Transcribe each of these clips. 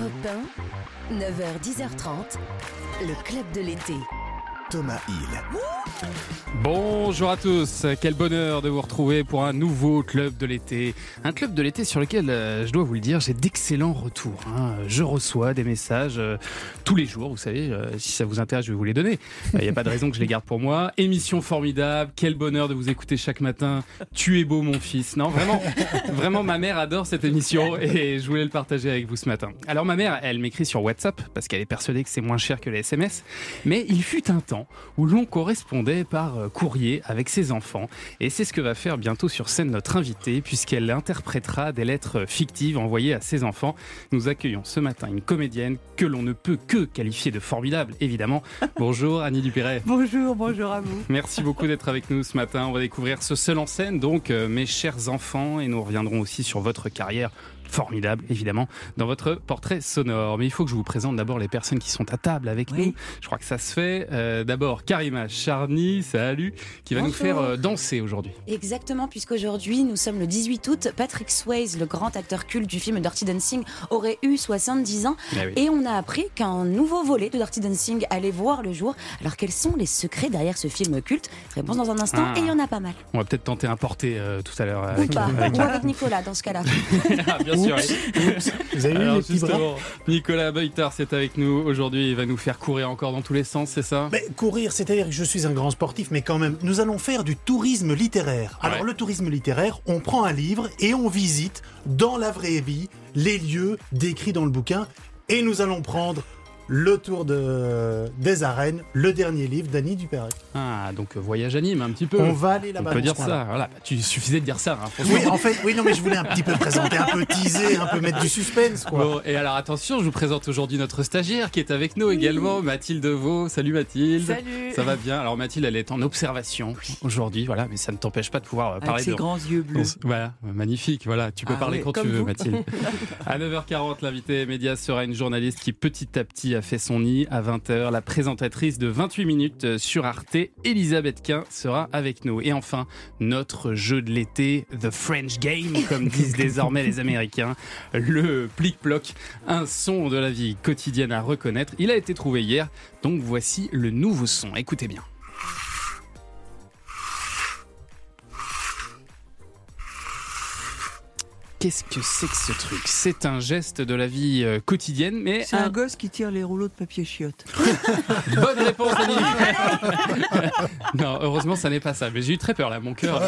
Europe 1, 9h-10h30, le club de l'été. Thomas Hill. Bonjour à tous, quel bonheur de vous retrouver pour un nouveau club de l'été. Un club de l'été sur lequel, euh, je dois vous le dire, j'ai d'excellents retours. hein. Je reçois des messages euh, tous les jours, vous savez, euh, si ça vous intéresse, je vais vous les donner. Il n'y a pas de raison que je les garde pour moi. Émission formidable, quel bonheur de vous écouter chaque matin. Tu es beau mon fils. Non, vraiment, vraiment ma mère adore cette émission et je voulais le partager avec vous ce matin. Alors ma mère, elle m'écrit sur WhatsApp parce qu'elle est persuadée que c'est moins cher que les SMS. Mais il fut un temps où l'on correspondait par euh, courrier avec ses enfants. Et c'est ce que va faire bientôt sur scène notre invitée, puisqu'elle interprétera des lettres fictives envoyées à ses enfants. Nous accueillons ce matin une comédienne que l'on ne peut que qualifier de formidable, évidemment. Bonjour Annie Dupéret. Bonjour, bonjour à vous. Merci beaucoup d'être avec nous ce matin. On va découvrir ce seul en scène, donc euh, mes chers enfants, et nous reviendrons aussi sur votre carrière formidable, évidemment, dans votre portrait sonore. Mais il faut que je vous présente d'abord les personnes qui sont à table avec Oui. nous. Je crois que ça se fait. Euh, d'abord, Karima Charny, salut, qui va nous faire euh, danser aujourd'hui. Exactement, puisqu'aujourd'hui, nous sommes le 18 août. Patrick Swayze, le grand acteur culte du film Dirty Dancing, aurait eu 70 ans. Ah oui. Et on a appris qu'un nouveau volet de Dirty Dancing allait voir le jour. Alors, quels sont les secrets derrière ce film culte? Réponse dans un instant, Ah. et il y en a pas mal. On va peut-être tenter un porté euh, tout à l'heure. Ou Avec, pas. avec- avec Nicolas, dans ce cas-là. Ah, bien Vous avez vu Alors, les petits bras justement, Nicolas Beutard, c'est avec nous aujourd'hui. Il va nous faire courir encore dans tous les sens, c'est ça? Mais courir, c'est-à-dire que je suis un grand sportif, mais quand même, nous allons faire du tourisme littéraire. Alors Ouais. le tourisme littéraire, on prend un livre et on visite dans la vraie vie les lieux décrits dans le bouquin, et nous allons prendre le tour de, des arènes, le dernier livre d'Annie Dupéret. Ah, donc euh, voyage anime un petit peu. On va aller On là-bas. peut dans dire ça. Voilà, bah, tu suffisait de dire ça. hein. Oui, en fait, oui, non, mais je voulais un petit peu présenter, un peu teaser, un peu mettre du suspense, quoi. Bon, et alors attention, je vous présente aujourd'hui notre stagiaire qui est avec nous également, Mathilde Vaux. Salut Mathilde. Salut. Ça va bien? Alors Mathilde, elle est en observation aujourd'hui, voilà, mais ça ne t'empêche pas de pouvoir euh, Avec parler ses de. grands yeux bleus. Voilà, magnifique, voilà, tu peux Ah parler oui, quand tu veux, vous. Mathilde. À 9h40, l'invité média sera une journaliste qui petit à petit a fait son nid. À 20h, la présentatrice de 28 minutes sur Arte, Elisabeth Quint, sera avec nous. Et enfin, notre jeu de l'été, The French Game, comme disent désormais les Américains. Le plic-ploc, un son de la vie quotidienne à reconnaître. Il a été trouvé hier, donc voici le nouveau son. Écoutez bien. Qu'est-ce que c'est que ce truc? C'est un geste de la vie euh, quotidienne, mais C'est un un gosse qui tire les rouleaux de papier chiotte. Bonne réponse, Annie. non, heureusement, ça n'est pas ça. Mais j'ai eu très peur, là, mon cœur.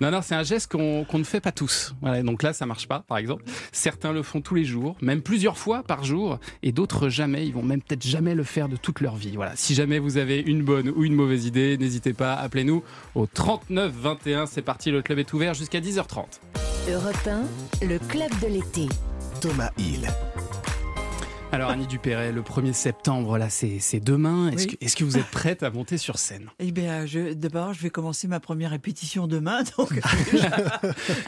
non, non, c'est un geste qu'on qu'on ne fait pas tous. Voilà, donc là, ça marche pas, par exemple. Certains le font tous les jours, même plusieurs fois par jour, et d'autres jamais. Ils vont même peut-être jamais le faire de toute leur vie. Voilà. Si jamais vous avez une bonne ou une mauvaise idée, n'hésitez pas, appelez-nous au 39 21. C'est parti, le club est ouvert jusqu'à 10h30. Europe 1, le club de l'été. Thomas Hill. Alors, Annie Dupéret, le 1er septembre, là, c'est demain. Est-ce Oui. que, vous êtes prête à monter sur scène? Eh bien, d'abord, je vais commencer ma première répétition demain, donc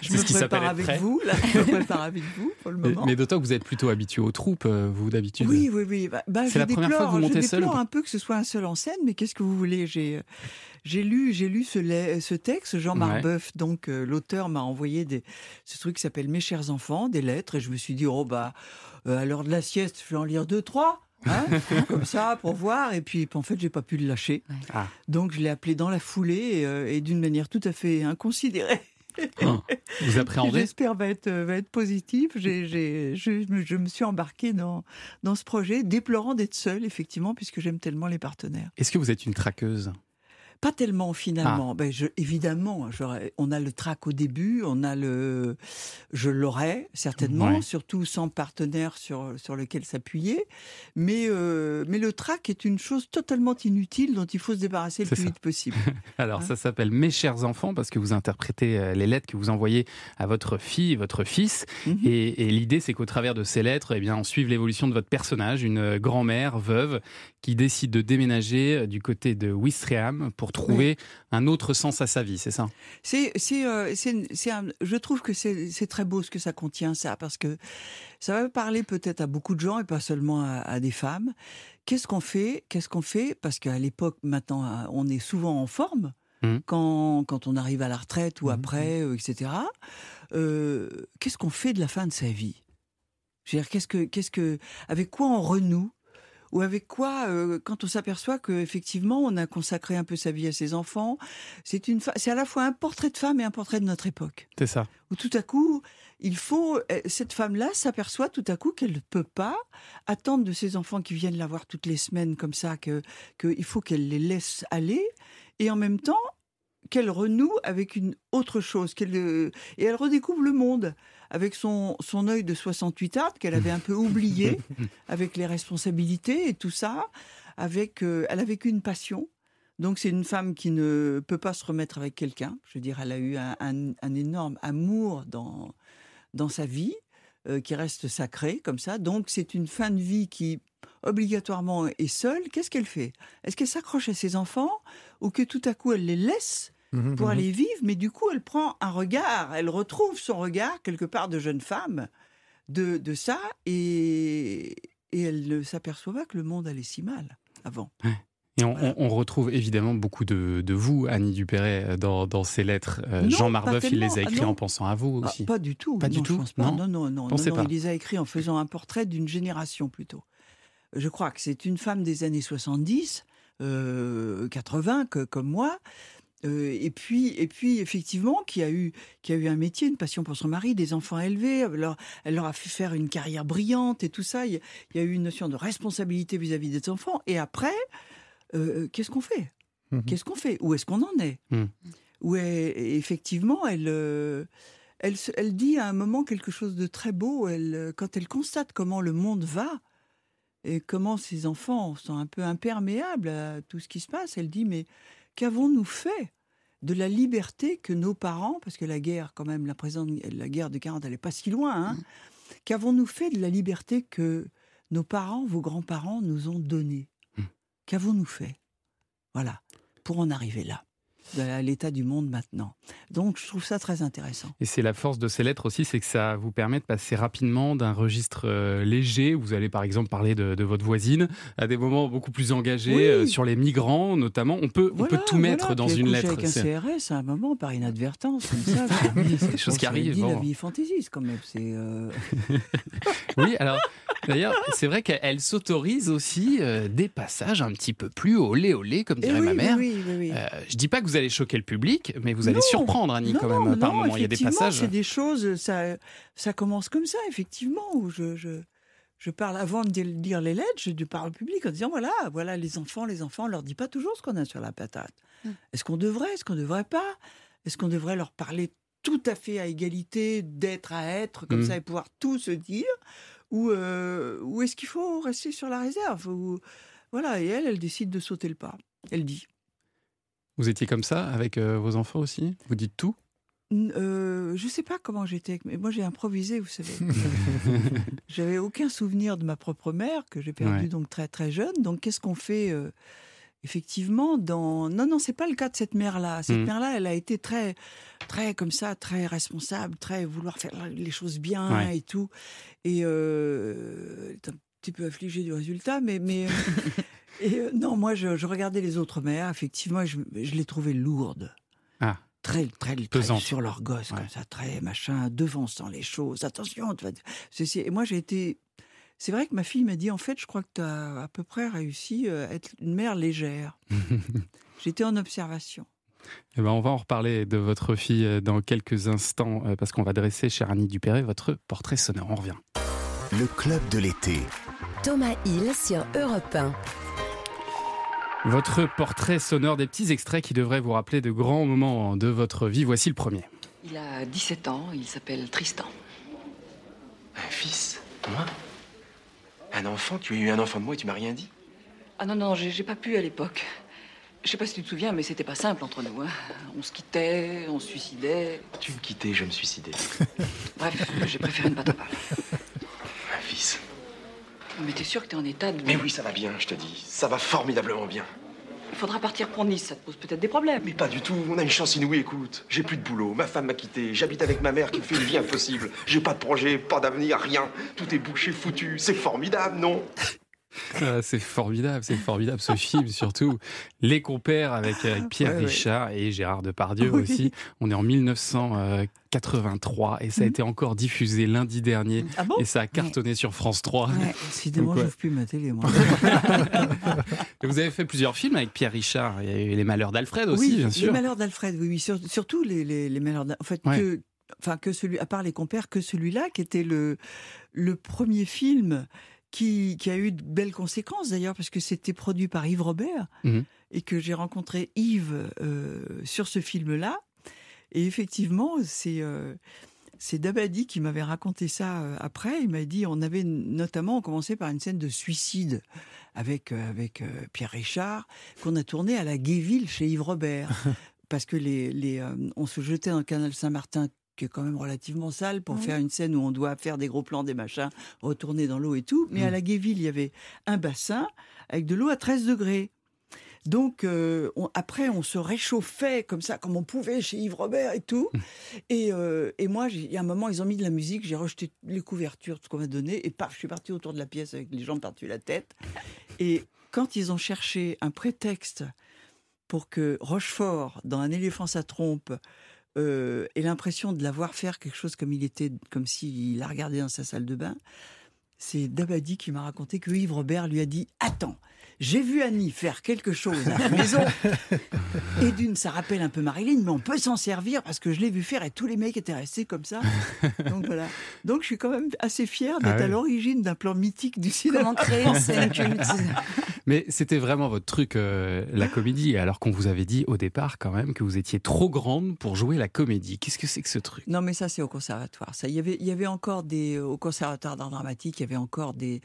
je me prépare avec prêt. vous. Là, je me prépare avec vous pour le Mais, moment. mais d'autant que vous êtes plutôt habitué aux troupes, euh, vous d'habitude. Oui, oui, oui. Bah, bah, C'est je la première fois que vous déplore- montez je seul déplore un peu que ce soit un seul en scène, mais qu'est-ce que vous voulez? J'ai euh, j'ai lu, j'ai lu ce, ce texte. Jean Ouais. Marbeuf, donc euh, l'auteur, m'a envoyé des, ce truc qui s'appelle Mes chers enfants, des lettres, et je me suis dit oh bah euh, à l'heure de la sieste, je vais en lire deux, trois. hein, comme ça pour voir et puis en fait j'ai pas pu le lâcher Ah. donc je l'ai appelé dans la foulée et, euh, et d'une manière tout à fait inconsidérée Oh, vous appréhendez j'espère va être, va être positif. J'ai, j'ai- je, me- je me suis embarquée dans, dans ce projet, déplorant d'être seule, effectivement, puisque j'aime tellement les partenaires. Est-ce que vous êtes une traqueuse? Pas tellement Ah. finalement. Ben, je, évidemment, on a le track au début, on a le, je l'aurais certainement, Ouais. surtout sans partenaire sur sur lequel s'appuyer. Mais euh, mais le track est une chose totalement inutile dont il faut se débarrasser le plus ça. vite possible. Alors, Hein ça s'appelle Mes chers enfants parce que vous interprétez euh, les lettres que vous envoyez à votre fille et votre fils. Mhm. Et, et l'idée, c'est qu'au travers de ces lettres, eh bien, on suive l'évolution de votre personnage, une euh, grand-mère veuve qui décide de déménager du côté de Ouistreham pour trouver un autre sens à sa vie, c'est ça? C'est, c'est, euh, c'est, c'est un- je trouve que c'est, très beau ce que ça contient, ça, parce que ça va parler peut-être à beaucoup de gens et pas seulement à, à des femmes. Qu'est-ce qu'on fait Qu'est-ce qu'on fait? Parce qu'à l'époque, maintenant, euh, on est souvent en forme. Mhm. Quand, quand on arrive à la retraite ou Mhm. après, euh, etc. Euh, Qu'est-ce qu'on fait de la fin de sa vie? Qu'est-ce que, qu'est-ce que, avec quoi on renoue? Ou avec quoi, euh, quand on s'aperçoit qu'effectivement, on a consacré un peu sa vie à ses enfants, c'est une, c'est à la fois un portrait de femme et un portrait de notre époque. C'est ça. Où tout à coup, il faut, euh, cette femme-là s'aperçoit tout à coup qu'elle ne peut pas attendre de ses enfants qui viennent la voir toutes les semaines comme ça, que, qu'il faut qu'elle les laisse aller, et en même temps, qu'elle renoue avec une autre chose, qu'elle, euh, et elle redécouvre le monde avec son, son œil de 68 art qu'elle avait un peu oublié, avec les responsabilités et tout ça. Avec, euh, elle a vécu une passion. Donc c'est une femme qui ne peut pas se remettre avec quelqu'un. Je veux dire, elle a eu un, un, énorme amour dans, dans sa vie, euh, qui reste sacré comme ça. Donc c'est une fin de vie qui obligatoirement est seule. Qu'est-ce qu'elle fait? Est-ce qu'elle s'accroche à ses enfants ou que tout à coup elle les laisse Mhm, pour mhm. aller vivre, mais du coup, elle prend un regard, elle retrouve son regard quelque part de jeune femme de, de ça, et, et elle ne s'aperçoit pas que le monde allait si mal avant. Et on, retrouve évidemment beaucoup de, de vous, Annie Dupéret, dans, dans ces lettres. Euh, Jean Marbeuf, il les a écrits en pensant à vous aussi. pas du tout. Pas du tout. Non, non, non, non, Il les a écrits en faisant un portrait d'une génération plutôt. Je crois que c'est une femme des années 70, euh, 80, que, comme moi, euh, et puis, et puis effectivement, qui a eu, qui a eu un métier, une passion pour son mari, des enfants élevés. Alors, elle leur a fait faire une carrière brillante et tout ça. Il y a, eu une notion de responsabilité vis-à-vis des enfants. Et après, euh, qu'est-ce qu'on fait? Mmh Qu'est-ce qu'on fait? Où est-ce qu'on en est? Mmh. Où effectivement, elle, euh, elle, elle dit à un moment quelque chose de très beau. Elle, quand elle constate comment le monde va et comment ses enfants sont un peu imperméables à tout ce qui se passe, elle dit mais Qu'avons-nous fait de la liberté que nos parents, parce que la guerre, quand même, la, présente, la guerre de 40, elle n'est pas si loin, hein, mmh. qu'avons-nous fait de la liberté que nos parents, vos grands-parents nous ont donnée? Mmh. Qu'avons-nous fait? Voilà, pour en arriver là à l'état du monde maintenant. Donc je trouve ça très intéressant. Et c'est la force de ces lettres aussi, c'est que ça vous permet de passer rapidement d'un registre euh, léger, vous allez par exemple parler de, votre voisine, à des moments beaucoup plus engagés euh, sur les migrants notamment. On peut, on peut tout mettre dans une lettre. Avec un CRS à un moment par inadvertance, comme ça. c'est des choses qui arrivent. Dit la vie fantaisiste quand même. Euh, oui, alors D'ailleurs, c'est vrai qu'elle s'autorise aussi euh, des passages un petit peu plus olé olé, comme dirait ma mère. Oui, oui, euh, je dis pas que vous allez choquer le public, mais vous allez surprendre Annie quand même par moment. Il y a des passages. C'est des choses, ça, ça commence comme ça, effectivement, où je, je, je parle avant de dire les lettres, je parle au public en disant voilà, voilà les enfants, les enfants, on leur dit pas toujours ce qu'on a sur la patate. Hum. Est-ce qu'on devrait, est-ce qu'on devrait pas? Est-ce qu'on devrait leur parler tout à fait à égalité, d'être à être, comme hum. ça, et pouvoir tout se dire? Ou, euh, ou est-ce qu'il faut rester sur la réserve ou, Voilà, et elle, elle décide de sauter le pas. Elle dit. Vous étiez comme ça avec euh, vos enfants aussi? Vous dites tout? Euh, je sais pas comment j'étais, mais moi j'ai improvisé, vous savez. J'avais aucun souvenir de ma propre mère que j'ai perdue donc très très jeune. Donc qu'est-ce qu'on fait euh, effectivement, dans... Non, non, c'est pas le cas de cette mère-là. Cette mmh. mère-là, elle a été très, très comme ça, très responsable, très vouloir faire les choses bien et tout. Et euh, un petit peu affligée du résultat, mais, mais et euh, non, moi, je, regardais les autres mères. Effectivement, je, je les trouvais lourdes. Ah. Très, très, très sur leur gosse, comme ça, très machin, devançant les choses. Attention, tu Et moi, j'ai été c'est vrai que ma fille m'a dit, en fait, je crois que tu as à peu près réussi euh, à être une mère légère. J'étais en observation. Eh ben, on va en reparler de votre fille euh, dans quelques instants, euh, parce qu'on va dresser, chère Annie Dupéré, votre portrait sonore. On revient. Le club de l'été. Thomas Hill sur Europe 1. Votre portrait sonore, des petits extraits qui devraient vous rappeler de grands moments de votre vie. Voici le premier. Il a 17 ans, il s'appelle Tristan. Un fils Moi? Un enfant? Tu as eu un enfant de moi et tu m'as rien dit? Ah non, non, j'ai pas pu à l'époque. Je sais pas si tu te souviens, mais c'était pas simple entre nous. Hein. On se quittait, on se suicidait. Tu me quittais, je me suicidais. Bref, j'ai préféré ne pas t'en parler. Un fils. Mais t'es sûr que t'es en état de... Mais oui, ça va bien, je te dis. Ça va formidablement bien. Il faudra partir pour Nice, ça te pose peut-être des problèmes. Mais pas du tout, on a une chance inouïe, écoute. J'ai plus de boulot, ma femme m'a quitté, j'habite avec ma mère qui fait une vie impossible. J'ai pas de projet, pas d'avenir, rien. Tout est bouché, foutu. C'est formidable, non? Ah, c'est formidable, c'est formidable ce film surtout. Les compères avec, avec Pierre Ouais, ouais. Richard et Gérard Depardieu Oui. aussi. On est en 1983 et ça a Mhm. été encore diffusé lundi dernier Ah bon et ça a cartonné sur France 3. Ouais, Décidément, j'ouvre plus ma télé, moi. Vous avez fait plusieurs films avec Pierre Richard. Il y a eu Les Malheurs d'Alfred aussi, oui, bien Les sûr. malheurs d'Alfred, oui, oui. sur- surtout les, les, les malheurs d'Alfred. En fait, que, enfin, que celui, à part les compères, que celui-là, qui était le, le premier film qui, qui a eu de belles conséquences d'ailleurs, parce que c'était produit par Yves Robert Mhm. et que j'ai rencontré Yves euh, sur ce film-là. Et effectivement, c'est. euh, c'est Dabadi qui m'avait raconté ça euh, après. Il m'a dit, on avait notamment commencé par une scène de suicide avec avec Pierre Richard qu'on a tourné à la Guéville chez Yves Robert parce que les les euh, on se jetait dans le canal Saint-Martin qui est quand même relativement sale pour faire une scène où on doit faire des gros plans, des machins, retourner dans l'eau et tout. Mais à la Guéville, il y avait un bassin avec de l'eau à 13 degrés. Donc euh, on- après, on se réchauffait comme ça, comme on pouvait chez Yves Robert et tout. Et, euh, et moi, il y a un moment, ils ont mis de la musique, j'ai rejeté les couvertures, tout ce qu'on m'a donné, et paf, je suis partie autour de la pièce avec les jambes par-dessus la tête. Et quand ils ont cherché un prétexte pour que Rochefort, dans Un éléphant sa trompe, euh, ait l'impression de la voir faire quelque chose comme il était, comme s'il la regardait dans sa salle de bain, c'est Dabadi qui m'a raconté que Yves Robert lui a dit Attends, j'ai vu Annie faire quelque chose à la maison. Et d'une, ça rappelle un peu Marilyn, mais on peut s'en servir parce que je l'ai vu faire et tous les mecs étaient restés comme ça. Donc voilà. Donc je suis quand même assez fière d'être Ah à l'origine d'un plan mythique du cinéma. Comment créer une scène culte Mais c'était vraiment votre truc, euh, la comédie, alors qu'on vous avait dit au départ quand même que vous étiez trop grande pour jouer la comédie. Qu'est-ce que c'est que ce truc? Non, mais ça, c'est au conservatoire. Ça, il y avait, il y avait encore des, au conservatoire d'art dramatique, il y avait encore des,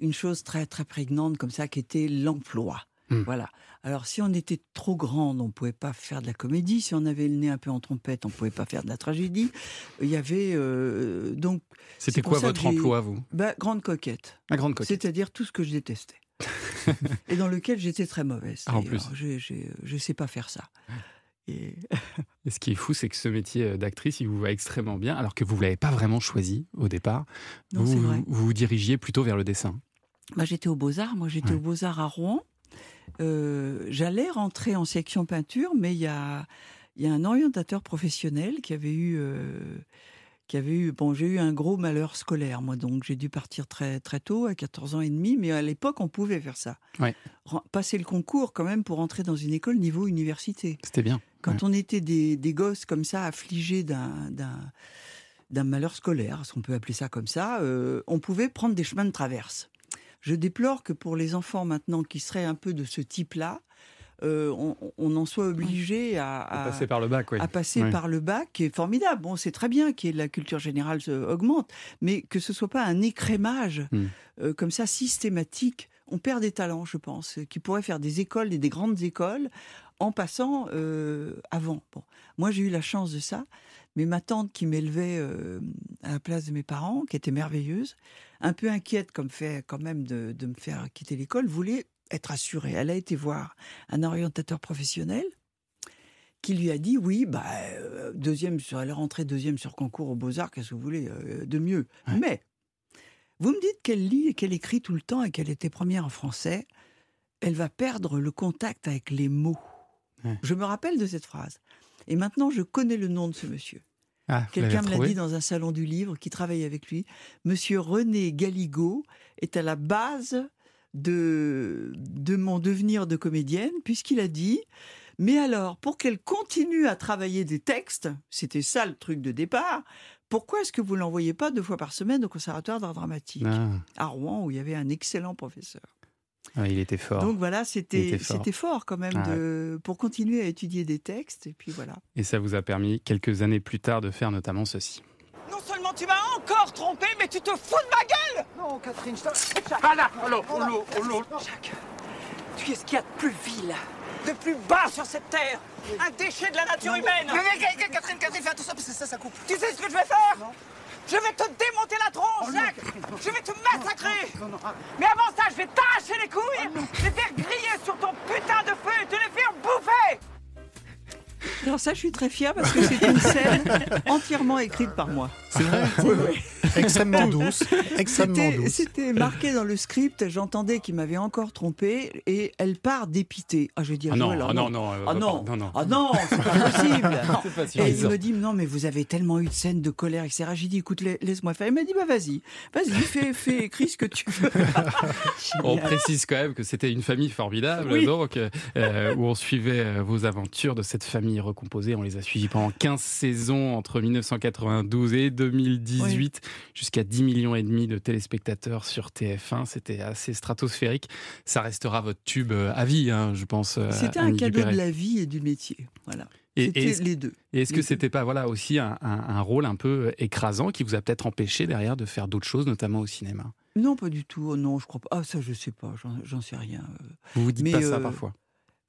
une chose très, très prégnante comme ça, qui était l'emploi. Hmm. Voilà. Alors, si on était trop grande, on pouvait pas faire de la comédie. Si on avait le nez un peu en trompette, on pouvait pas faire de la tragédie. Il y avait euh, donc C'était quoi votre emploi, vous? Bah, grande coquette, La grande coquette. c'est-à-dire tout ce que je détestais et dans lequel j'étais très mauvaise. Ah, en plus. je, je, je sais pas faire ça. Et Et ce qui est fou, c'est que ce métier euh, d'actrice, il vous va extrêmement bien, alors que vous ne l'avez pas vraiment choisi au départ. Non, vous, vrai. vous vous dirigiez plutôt vers le dessin. Bah, j'étais aux Beaux-Arts. Moi, j'étais Ouais. aux Beaux-Arts à Rouen. Euh, J'allais rentrer en section peinture, mais il y a, il y a un orientateur professionnel qui avait eu. euh, qui avait eu bon j'ai eu un gros malheur scolaire moi donc j'ai dû partir très très tôt à 14 ans et demi mais à l'époque on pouvait faire ça Ouais. Passer le concours quand même pour entrer dans une école niveau université C'était bien. quand on était des, des gosses comme ça, affligés d'un, malheur scolaire, ce qu'on peut appeler ça comme ça, euh, on pouvait prendre des chemins de traverse. Je déplore que pour les enfants maintenant qui seraient un peu de ce type-là, euh, on, on en soit obligé à, à- Passer par le bac, oui. à passer par le bac, qui est formidable. Bon, c'est très bien que la culture générale augmente, mais que ce soit pas un écrémage Hmm. euh, comme ça systématique. On perd des talents, je pense, qui pourraient faire des écoles et des grandes écoles en passant euh, avant. Bon, moi j'ai eu la chance de ça, mais ma tante qui m'élevait euh, à la place de mes parents, qui était merveilleuse, un peu inquiète comme fait quand même de, de me faire quitter l'école, voulait être assurée. Elle a été voir un orientateur professionnel qui lui a dit oui, bah, euh, deuxième sur, elle est rentrée deuxième sur concours aux Beaux-Arts, qu'est-ce que vous voulez euh, de mieux Ouais. Mais vous me dites qu'elle lit et qu'elle écrit tout le temps et qu'elle était première en français, elle va perdre le contact avec les mots. Ouais. Je me rappelle de cette phrase. Et maintenant, je connais le nom de ce monsieur. Ah, Quelqu'un me l'a dit dans un salon du livre qui travaille avec lui. Monsieur René Galligot est à la base de, de mon devenir de comédienne, puisqu'il a dit Mais alors, pour qu'elle continue à travailler des textes, c'était ça le truc de départ, pourquoi est-ce que vous l'envoyez pas deux fois par semaine au Conservatoire d'art dramatique Ah, à Rouen, où il y avait un excellent professeur ouais, il était fort. Donc voilà, Il c'était était fort. fort quand même Ah de, pour continuer à étudier des textes. Et puis voilà. Et ça vous a permis, quelques années plus tard, de faire notamment ceci. Tu m'as encore trompé, mais tu te fous de ma gueule! Non, Catherine, je t'en... Ah là Oh l'eau, oh l'eau, oh Jacques, tu es ce qu'il y a de plus vil, de plus bas sur cette terre Un déchet de la nature humaine. Mais, mais, Catherine, Catherine, fais attention, parce que ça, ça coupe. Tu sais ce que je vais faire? Je vais te démonter la tronche, Jacques Je vais te massacrer. Mais avant ça, je vais t'arracher les couilles Les faire griller sur ton putain de feu et te les faire bouffer Alors ça, je suis très fière parce que c'est une scène entièrement écrite par moi. C'est vrai Oui, oui. Extrêmement douce, extrêmement C'était- douce. C'était marqué dans le script, j'entendais qu'il m'avait encore trompé et elle part dépitée. Ah, je dis Ah non, Joël, ah non, non, euh, Ah non, non, non. ah non, c'est pas possible. Et il me dit, non, mais vous avez tellement eu de scènes de colère, etc. J'ai dit, écoute, la- laisse-moi faire. Il m'a dit, bah vas-y, vas-y, fais, fais, écris ce que tu veux. On précise quand même que c'était une famille formidable, Oui. donc, euh, où on suivait euh, vos aventures de cette famille recomposée. On les a suivis pendant 15 saisons entre 1992 et 2018, jusqu'à 10 millions et demi de téléspectateurs sur TF1. C'était assez stratosphérique. Ça restera votre tube euh, à vie, hein, je pense. euh, C'était un cadeau de la vie et du métier. Voilà. Et- C'était les deux. Et est-ce que c'était pas voilà aussi un, un- un rôle un peu écrasant qui vous a peut-être empêché derrière de faire d'autres choses, notamment au cinéma? Non, pas du tout. Oh, non, je crois pas. Ah, ça, je sais pas. J'en- sais rien. Euh, Vous vous dites Mais, pas ça euh, parfois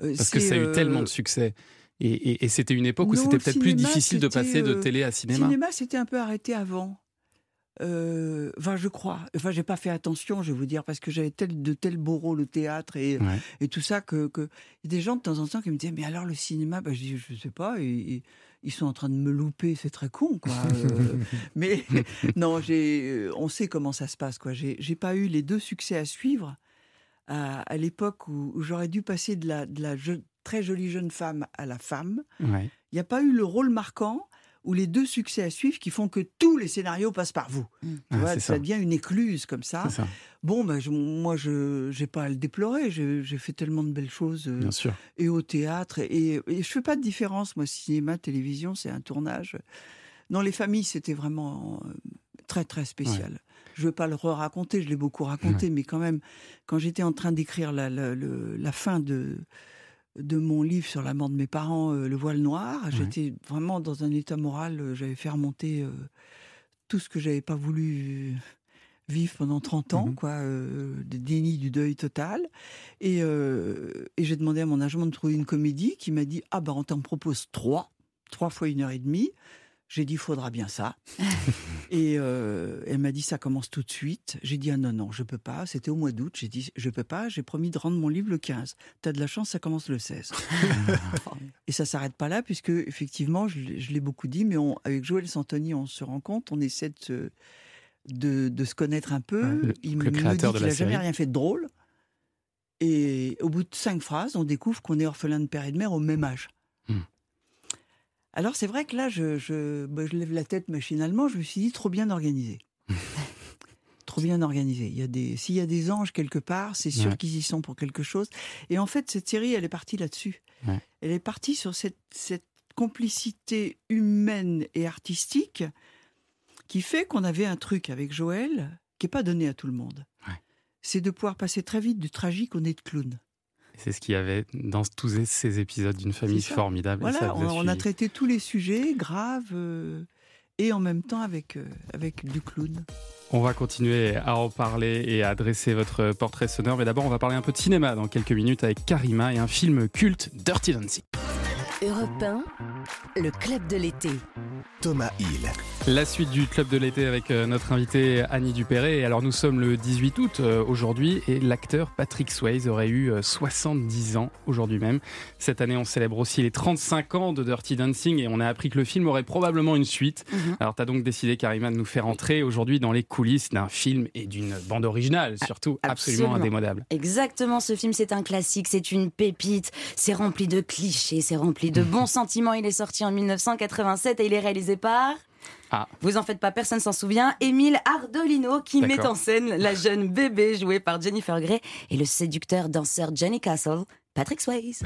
euh, Parce que ça a eu euh, tellement de succès. Et, et- et c'était une époque où c'était le peut-être plus difficile de passer de euh, télé à cinéma. cinéma, c'était un peu arrêté avant. Euh, Enfin, je crois. Enfin, j'ai pas fait attention, je vais vous dire, parce que j'avais tel, de tels beaux rôles au théâtre et, Ouais. et tout ça que, que il y a des gens de temps en temps qui me disaient mais alors le cinéma, bah, je dis je sais pas, et ils sont en train de me louper, c'est très con quoi. Euh, mais non, j'ai, euh, on sait comment ça se passe quoi. J'ai, pas eu les deux succès à suivre à, à l'époque où, où j'aurais dû passer de la, de la je- très jolie jeune femme à la femme. Ouais. Il n'y a pas eu le rôle marquant ou les deux succès à suivre qui font que tous les scénarios passent par vous. Tu Ah, vois, c'est ça ça. devient une écluse comme ça. Bon, ben, je- moi, je n'ai pas à le déplorer. J'ai fait tellement de belles choses, euh, bien sûr. et au théâtre. Et, et je fais pas de différence. Moi, cinéma, télévision, c'est un tournage. Dans les familles, c'était vraiment euh, très, très spécial. Je ne veux pas le raconter, je l'ai beaucoup raconté, mais quand même, quand j'étais en train d'écrire la, la- le- la fin de, de mon livre sur la mort de mes parents, euh, Le voile noir, j'étais vraiment dans un état moral. euh, J'avais fait remonter euh, tout ce que j'avais pas voulu vivre pendant 30 ans, Mhm. quoi, des déni du deuil total. Et, et j'ai demandé à mon agent de trouver une comédie qui m'a dit Ah ben on t'en propose trois, trois fois une heure et demie. J'ai dit faudra bien ça. et euh, elle m'a dit ça commence tout de suite. J'ai dit ah non non je peux pas. C'était au mois d'août. J'ai dit je peux pas. J'ai promis de rendre mon livre le 15. T'as de la chance ça commence le 16. et ça s'arrête pas là puisque effectivement je, l'ai- je l'ai beaucoup dit mais on, avec Joël Santoni on se rend compte on essaie de se, de, de se connaître un peu. Ouais, le- Il le me dit qu'il la a jamais rien fait de drôle. Et au bout de cinq phrases, on découvre qu'on est orphelin de père et de mère au même âge. Alors c'est vrai que là, je, je, bah, je lève la tête machinalement. Je me suis dit trop bien organisé. trop bien organisé. Il y a des, s'il y a des anges quelque part, c'est sûr Ouais. qu'ils y sont pour quelque chose. Et en fait, cette série, elle est partie là-dessus. Ouais. Elle est partie sur cette, cette complicité humaine et artistique qui fait qu'on avait un truc avec Joël qui n'est pas donné à tout le monde. Ouais. C'est de pouvoir passer très vite du tragique au nez de clown. C'est ce qu'il y avait dans tous ces épisodes d'une famille formidable. ça Voilà, on, a on a suivi. traité tous les sujets graves euh, et en même temps avec, euh, avec du clown. On va continuer à en parler et à dresser votre portrait sonore. Mais d'abord, on va parler un peu de cinéma dans quelques minutes avec Karima et un film culte, Dirty Dancing. Europe 1, le club de l'été. Thomas Hill. La suite du club de l'été avec euh, notre invité Annie Dupéré. Alors nous sommes le 18 août euh, aujourd'hui et l'acteur Patrick Swayze aurait eu euh, 70 ans aujourd'hui même. Cette année on célèbre aussi les 35 ans de Dirty Dancing et on a appris que le film aurait probablement une suite. Mhm. Alors t'as donc décidé Karima de nous faire entrer aujourd'hui dans les coulisses d'un film et d'une bande originale surtout absolument, Absolument. indémodable. Exactement, ce film c'est un classique, c'est une pépite, c'est rempli de clichés, c'est rempli de bons sentiments. Il est sorti en 1987 et il est réalisé par. Ah. Vous en faites pas, personne s'en souvient. Émile Ardolino qui met en scène la jeune bébé jouée par Jennifer Grey et le séducteur danseur Johnny Castle, Patrick Swayze.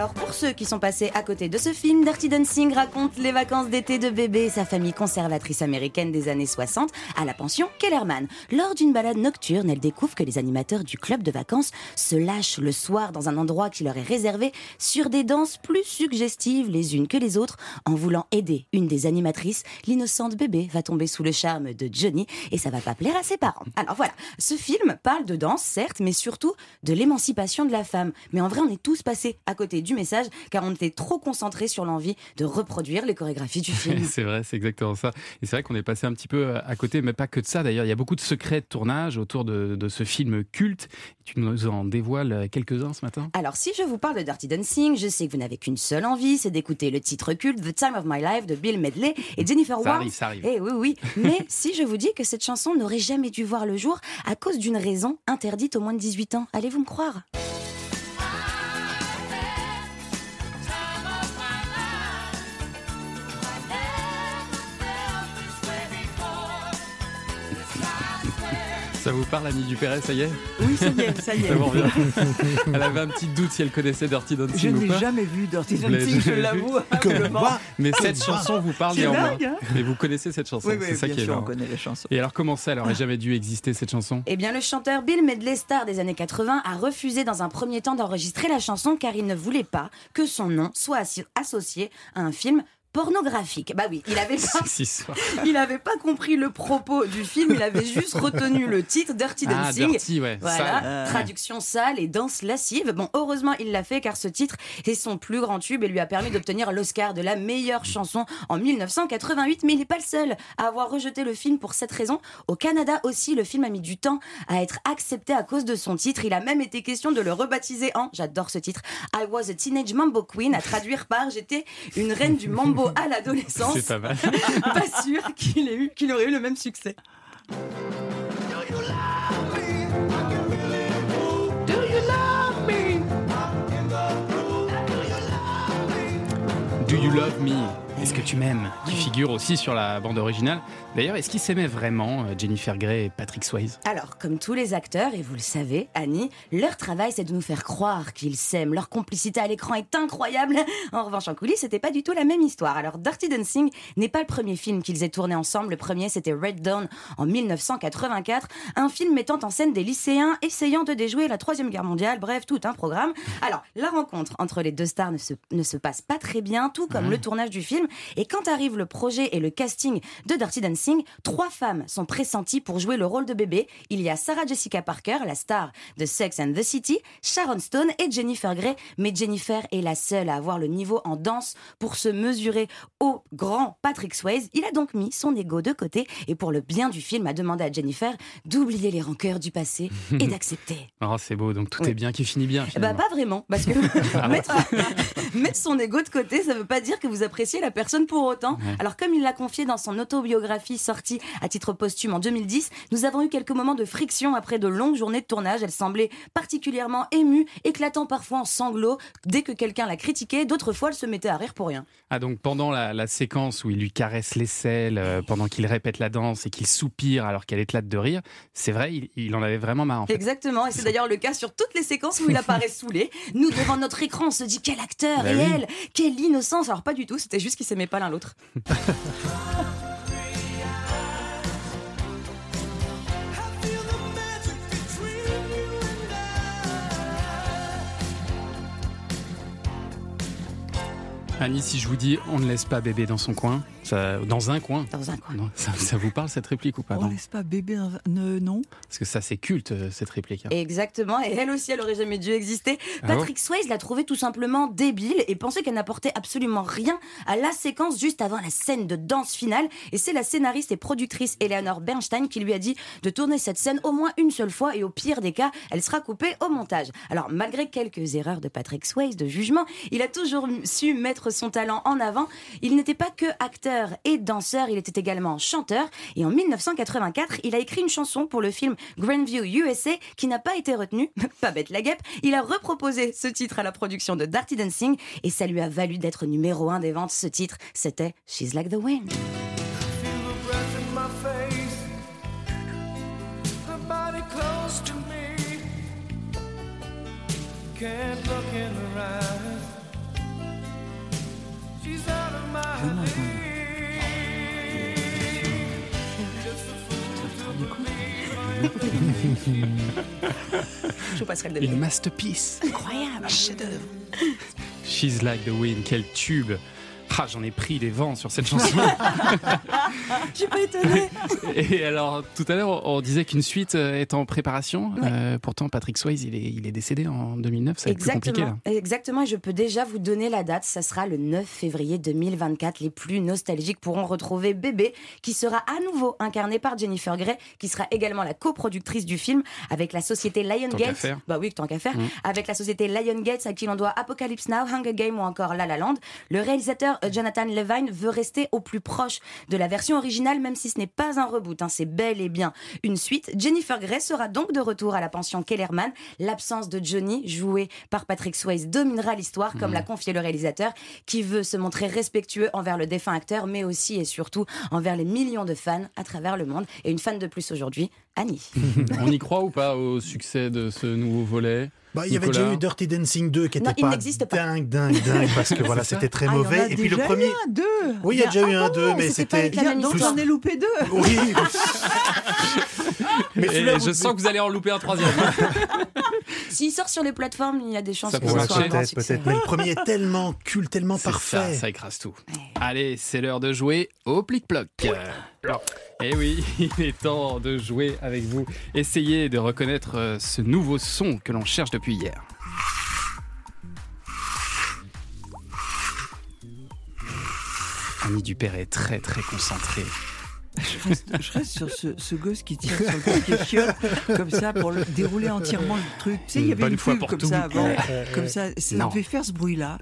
Alors pour ceux qui sont passés à côté de ce film, Dirty Dancing raconte les vacances d'été de bébé et sa famille conservatrice américaine des années 60 à la pension Kellerman. Lors d'une balade nocturne, elle découvre que les animateurs du club de vacances se lâchent le soir dans un endroit qui leur est réservé sur des danses plus suggestives les unes que les autres. En voulant aider une des animatrices, l'innocente bébé va tomber sous le charme de Johnny et ça va pas plaire à ses parents. Alors voilà, ce film parle de danse certes, mais surtout de l'émancipation de la femme. Mais en vrai, on est tous passés à côté du message car on était trop concentré sur l'envie de reproduire les chorégraphies du film. c'est vrai, c'est exactement ça. Et c'est vrai qu'on est passé un petit peu à côté, mais pas que de ça d'ailleurs. Il y a beaucoup de secrets de tournage autour de, de ce film culte. Tu nous en dévoiles quelques-uns ce matin? Alors, si je vous parle de Dirty Dancing, je sais que vous n'avez qu'une seule envie, c'est d'écouter le titre culte The Time of My Life de Bill Medley et Jennifer Ça Warnes. arrive, ça arrive. Eh oui, oui. Mais si je vous dis que cette chanson n'aurait jamais dû voir le jour à cause d'une raison interdite aux moins de 18 ans, allez-vous me croire Ça vous parle, Annie Dupéret, ça y est Oui, ça y est, ça y est. Ça vous revient Elle avait un petit doute si elle connaissait Dirty Dancing Je ou n'ai pas. jamais vu Dirty Dancing, je l'avoue. Moi, Mais cette chanson vous parle C'est néanmoins. dingue, hein Mais vous connaissez cette chanson, Oui, oui, c'est ça bien qui est sûr, on marrant. connaît les chansons. Et alors comment ça, elle aurait jamais dû exister cette chanson? Eh bien, le chanteur Bill Medley, star des années 80, a refusé dans un premier temps d'enregistrer la chanson car il ne voulait pas que son nom soit associé à un film pornographique. Bah oui, il avait pas, il avait pas compris le propos du film, il avait juste retenu le titre Dirty Ah, Dancing. Dirty, ouais. Voilà, sale. Euh. traduction sale et danse lascive. Bon, heureusement, il l'a fait car ce titre est son plus grand tube et lui a permis d'obtenir l'Oscar de la meilleure chanson en 1988. Mais il n'est pas le seul à avoir rejeté le film pour cette raison. Au Canada aussi, le film a mis du temps à être accepté à cause de son titre. Il a même été question de le rebaptiser en, j'adore ce titre, I was a teenage mambo queen, à traduire par j'étais une reine du mambo à l'adolescence. C'est pas mal. Pas sûr qu'il ait eu, qu'il aurait eu le même succès. Do You Love Me? Est-ce que tu m'aimes Qui figure aussi sur la bande originale. D'ailleurs, est-ce qu'ils s'aimaient vraiment, euh, Jennifer Grey et Patrick Swayze? Alors, comme tous les acteurs, et vous le savez, Annie, leur travail c'est de nous faire croire qu'ils s'aiment. Leur complicité à l'écran est incroyable. En revanche, en coulisses, c'était pas du tout la même histoire. Alors, Dirty Dancing n'est pas le premier film qu'ils aient tourné ensemble. Le premier, c'était Red Dawn en 1984, un film mettant en scène des lycéens essayant de déjouer la Troisième Guerre mondiale. Bref, tout un programme. Alors, la rencontre entre les deux stars ne se, ne se passe pas très bien, tout comme le tournage du film. Et quand arrive le projet et le casting de Dirty Dancing, trois femmes sont pressenties pour jouer le rôle de bébé. Il y a Sarah Jessica Parker, la star de Sex and the City, Sharon Stone et Jennifer Grey. Mais Jennifer est la seule à avoir le niveau en danse pour se mesurer au grand Patrick Swayze. Il a donc mis son ego de côté et pour le bien du film a demandé à Jennifer d'oublier les rancœurs du passé et d'accepter. Oh, c'est beau, donc tout Oui. est bien qui finit bien. Bah pas vraiment, parce que mettre, mettre son ego de côté, ça veut pas dire que vous appréciez la personne pour autant. Ouais. Alors comme il l'a confié dans son autobiographie sortie à titre posthume en 2010, nous avons eu quelques moments de friction après de longues journées de tournage. Elle semblait particulièrement émue, éclatant parfois en sanglots dès que quelqu'un la critiquait. D'autres fois, elle se mettait à rire pour rien. Ah donc pendant la, la séquence où il lui caresse l'aisselle, euh, pendant qu'il répète la danse et qu'il soupire alors qu'elle éclate de rire, c'est vrai, il, il en avait vraiment marre en fait. Exactement, et c'est d'ailleurs le cas sur toutes les séquences où il apparaît saoulé. Nous, devant notre écran, on se dit quel acteur Bah et oui. elle, quelle innocence. Alors pas du tout, c'était juste qu'ils s'aimaient pas l'un l'autre. Annie, si je vous dis on ne laisse pas bébé dans son coin, ça- dans un coin, Dans un coin. non, ça, ça vous parle cette réplique ou pas On non laisse pas bébé dans un- ne- non Parce que ça c'est culte euh, cette réplique. hein. Exactement, et elle aussi, elle aurait jamais dû exister. Ah bon Patrick Swayze l'a trouvée tout simplement débile et pensait qu'elle n'apportait absolument rien à la séquence juste avant la scène de danse finale. Et c'est la scénariste et productrice Eleanor Bernstein qui lui a dit de tourner cette scène au moins une seule fois et au pire des cas, elle sera coupée au montage. Alors, malgré quelques erreurs de Patrick Swayze de jugement, il a toujours su mettre son talent en avant. Il n'était pas que acteur et danseur, il était également chanteur. Et en 1984, il a écrit une chanson pour le film Grandview USA qui n'a pas été retenue. pas bête la guêpe. Il a reproposé ce titre à la production de Dirty Dancing et ça lui a valu d'être numéro un des ventes. Ce titre, c'était She's Like the Wind. Je vous passerai le Une masterpiece. Incroyable. She's like the wind, quel tube. Ah, j'en ai pris des vents sur cette chanson. Je suis pas étonnée. Et alors, tout à l'heure, on disait qu'une suite euh, est en préparation. Ouais. Euh, pourtant, Patrick Swayze, il est, il est décédé en 2009. Ça va être plus compliqué, Exactement. là. Exactement. Et je peux déjà vous donner la date. Ça sera le 9 février 2024. Les plus nostalgiques pourront retrouver Bébé, qui sera à nouveau incarné par Jennifer Grey, qui sera également la coproductrice du film avec la société faire. Bah oui, tant qu'à faire. Mm. Avec la société Lionsgate, à qui l'on doit Apocalypse Now, Hunger Game ou encore La La Land. Le réalisateur Jonathan Levine veut rester au plus proche de la version originale, même si ce n'est pas un reboot. hein. C'est bel et bien une suite. Jennifer Grey sera donc de retour à la pension Kellerman. L'absence de Johnny, joué par Patrick Swayze, dominera l'histoire, comme Mhm. l'a confié le réalisateur, qui veut se montrer respectueux envers le défunt acteur, mais aussi et surtout envers les millions de fans à travers le monde. Et une fan de plus aujourd'hui, Annie. On y croit ou pas au succès de ce nouveau volet Bah, il y avait déjà eu Dirty Dancing 2 qui Non, était il pas n'existe pas. dingue, dingue, dingue, parce que voilà, ça c'était très Ah, il mauvais. a Et puis le déjà premier. eu un, deux. Oui, il y a déjà eu un, deux, mais c'était Donc j'en ai loupé deux. Oui. mais Et je sens que vous allez en louper un troisième. S'il sort sur les plateformes, il y a des chances Ça que ce soit Peut-être, succès. peut-être. Mais le premier est tellement cool, tellement parfait. Ça, ça écrase tout. Allez, c'est l'heure de jouer au plic-ploc. Et oui, il est temps de jouer avec vous. Essayez de reconnaître euh, ce nouveau son que l'on cherche depuis hier. Annie Dupère est très très concentrée. Je reste, je reste sur ce, ce gosse qui tire sur le chiotte, comme ça, pour le, dérouler entièrement le truc. Tu sais, il y Une avait une fois pub pour comme tout. ça avant. Comme ça, ça faire ce bruit-là.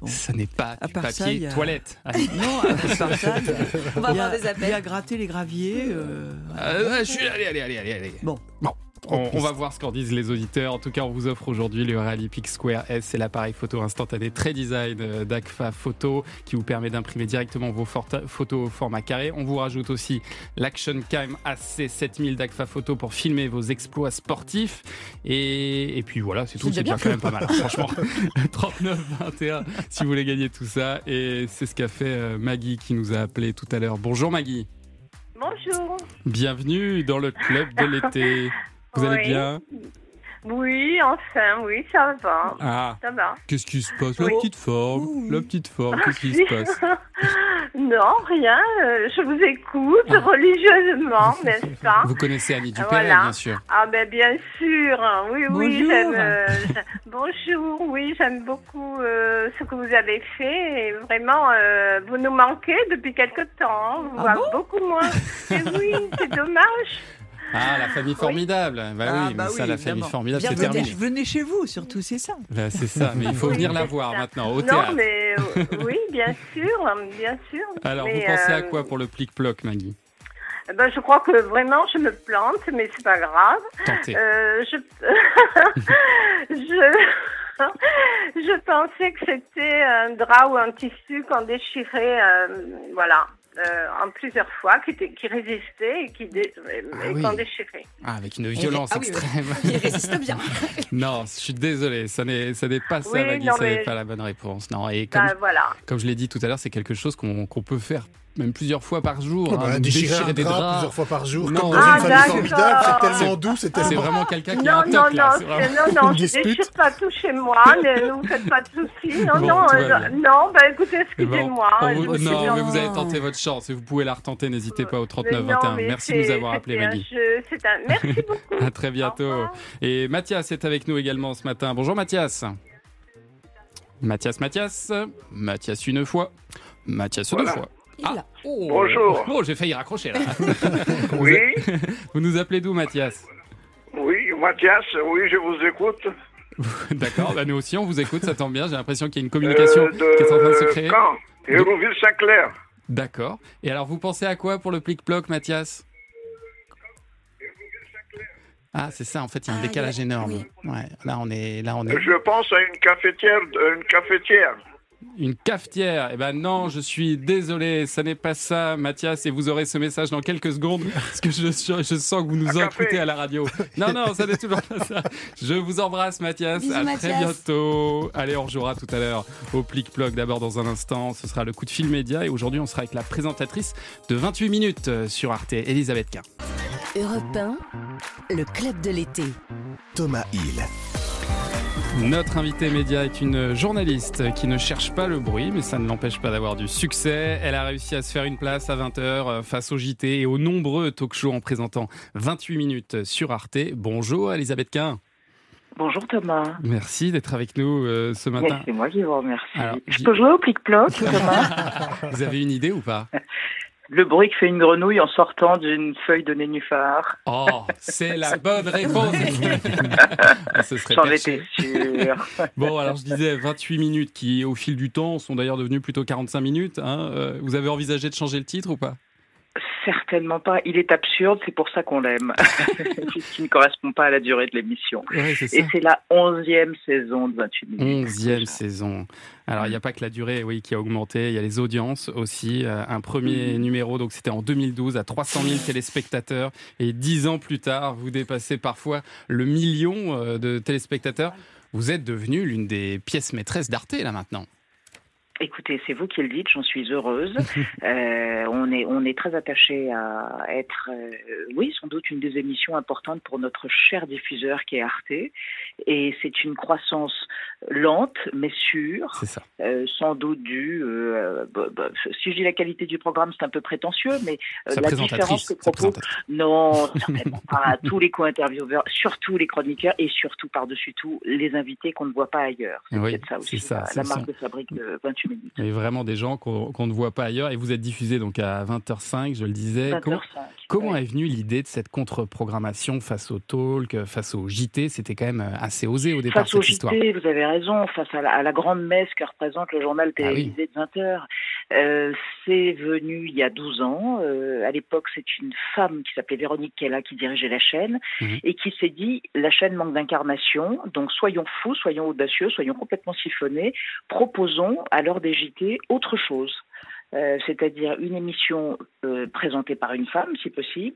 Bon. Ce n'est pas À du papier ça, a- toilette. Non, à part ça, On va il y a- avoir des il y a appels. gratté les graviers. euh, Euh, je suis... Allez, allez, allez, allez, allez. Bon. Bon. On, on va voir ce qu'en disent les auditeurs. En tout cas, on vous offre aujourd'hui le Rally Peak Square S. C'est l'appareil photo instantané très design euh, d'Agfa Photo qui vous permet d'imprimer directement vos photos au format carré. On vous rajoute aussi l'Action Cam AC7000 d'Agfa Photo pour filmer vos exploits sportifs. Et, et puis voilà, c'est tout. C'est déjà bien. quand même pas mal, hein, franchement. 39-21 si vous voulez gagner tout ça. Et c'est ce qu'a fait euh, Maggie qui nous a appelé tout à l'heure. Bonjour Maggie. Bonjour. Bienvenue dans le club de l'été. Vous allez Oui. bien Oui, enfin, oui, ça va. Ah, Ça va. qu'est-ce qui se passe? La Oui. petite forme, la petite forme, qu'est-ce qui se passe? Non, rien. euh, je vous écoute religieusement, n'est-ce pas? Vous connaissez Annie Dupéret, Voilà. bien sûr. Ah ben bien sûr, oui, oui, Bonjour. j'aime. euh, j'a- bonjour, oui, j'aime beaucoup euh, ce que vous avez fait. Et vraiment, euh, vous nous manquez depuis quelque temps. hein. Ah Voire bon? beaucoup moins. Et oui, c'est dommage. Ah, la famille formidable. Bah Ah, oui, bah mais ça, oui, la famille évidemment. formidable, c'est venez, terminé. venez chez vous, surtout, c'est ça. Là, c'est ça, mais il faut Oui, venir la voir ça. maintenant au non, théâtre. mais euh, oui, bien sûr, bien sûr. Alors, Mais, vous pensez à euh, quoi pour le plic-ploc, Maggie Ben, je crois que vraiment je me plante, mais c'est pas grave. Tentez. Euh, je... je... je pensais que c'était un drap ou un tissu qu'on déchirait, euh, voilà, euh, en plusieurs fois, qui, était, qui résistait et qui dé- et Ah oui. qu'on déchirait. Ah, avec une violence Ah oui, oui. extrême. Il résiste bien. non, je suis désolé, ça n'est pas ça, Oui, Maggie, non, ça n'est mais- pas la bonne réponse. Non, et comme, voilà. comme je l'ai dit tout à l'heure, c'est quelque chose qu'on qu'on peut faire même plusieurs fois par jour. Oh, hein, bah, donc déchirer un des drap draps. plusieurs fois par jour, Non, comme dans Ah, une famille formidable, c'est tellement doux, c'est C'est tellement... vraiment quelqu'un qui a Non, un non, toc là. non, c'est vraiment- c'est- non, non, je dispute. déchire pas tout chez moi, ne, ne vous faites pas de soucis. Non, Bon, non, euh, non, bah écoutez, Bon, excusez-moi. on je vous- non, bien- mais vous avez tenté votre chance et vous pouvez la retenter. N'hésitez pas au Mais 39 non, 21. mais Merci de nous c'est- avoir appelé, un Maggie. jeu, c'est un... Merci beaucoup. À très bientôt. Et Mathias est avec nous également ce matin. Bonjour Mathias. Mathias, Mathias. Mathias une fois. Mathias deux fois. Ah, oh. Bonjour. Oh, j'ai failli raccrocher là. Oui, Vous nous appelez d'où, Mathias? Oui, Mathias, oui, je vous écoute. D'accord, bah nous aussi on vous écoute, ça tombe bien. J'ai l'impression qu'il y a une communication Euh, de qui est en train de se créer. Caen, Hérouville-Saint-Clair. D'accord. Et alors vous pensez à quoi pour le plic-ploc, Mathias? Ah, c'est ça. En fait, il y a un Ah, décalage énorme. oui. Ouais. Là, on est, là, on est. Je pense à une cafetière, une cafetière. Une cafetière. Eh ben non, je suis désolé, ça n'est pas ça, Mathias, et vous aurez ce message dans quelques secondes, parce que je, je sens que vous nous écoutez à la radio. Non, non, ça n'est toujours pas ça. Je vous embrasse, Mathias. Bisous, à très bientôt. Allez, on rejouera tout à l'heure au plic-ploc. D'abord, dans un instant, ce sera le coup de fil média, et aujourd'hui, on sera avec la présentatrice de 28 minutes euh, sur Arte, Elisabeth K. Europe 1, le club de l'été. Thomas Hill. Notre invitée média est une journaliste qui ne cherche pas le bruit, mais ça ne l'empêche pas d'avoir du succès. Elle a réussi à se faire une place à 20h face au JT et aux nombreux talk shows en présentant 28 minutes sur Arte. Bonjour Elisabeth Quint. Bonjour Thomas. Merci d'être avec nous euh, ce matin. C'est moi qui vous remercie. Alors, Je peux jouer au plic-ploc, Thomas Vous avez une idée ou pas? Le bruit que fait une grenouille en sortant d'une feuille de nénuphar. Oh, c'est la bonne réponse. Ce serait J'en étais sûr. Bon, alors je disais 28 minutes qui, au fil du temps, sont d'ailleurs devenues plutôt 45 minutes. hein. Euh, Vous avez envisagé de changer le titre ou pas? Certainement pas. Il est absurde, c'est pour ça qu'on l'aime. Puisqu'il ne correspond pas à la durée de l'émission. Ouais, Et c'est la onzième saison de 28 minutes. Onzième saison. Alors, il n'y a pas que la durée oui, qui a augmenté, il y a les audiences aussi. Euh, un premier numéro, donc c'était en 2012, à 300 000 téléspectateurs. Et dix ans plus tard, vous dépassez parfois le million euh, de téléspectateurs. Vous êtes devenu l'une des pièces maîtresses d'Arte, là, maintenant. Écoutez, c'est vous qui le dites, j'en suis heureuse. Euh, on est on est très attaché à être, euh, oui, sans doute une des émissions importantes pour notre cher diffuseur qui est Arte. Et c'est une croissance lente mais sûre. Ça. Euh, sans doute due. euh, bah, bah, si je dis la qualité du programme, c'est un peu prétentieux, mais euh, la différence que propose. Non, certainement pas. Tous les co-intervieweurs, surtout les chroniqueurs et surtout par-dessus tout les invités qu'on ne voit pas ailleurs. C'est Oui, ça aussi, ça, la, la marque de fabrique de 28 minutes. A vraiment des gens qu'on qu'on ne voit pas ailleurs. Et vous êtes diffusé donc à 20h05, je le disais. 20h05, Comment, comment est venue l'idée de cette contre-programmation face au talk, face au JT C'était quand même assez osé au départ, Face au cette histoire. JT, vous avez raison, face à la, à la grande messe que représente le journal Ah oui. télévisé de 20 heures, euh, c'est venu il y a 12 ans. Euh, à l'époque, c'est une femme qui s'appelait Véronique Kella qui dirigeait la chaîne Mhm. et qui s'est dit la chaîne manque d'incarnation, donc soyons fous, soyons audacieux, soyons complètement siphonnés, proposons à l'heure des JT autre chose. Euh, c'est-à-dire une émission euh, présentée par une femme, si possible,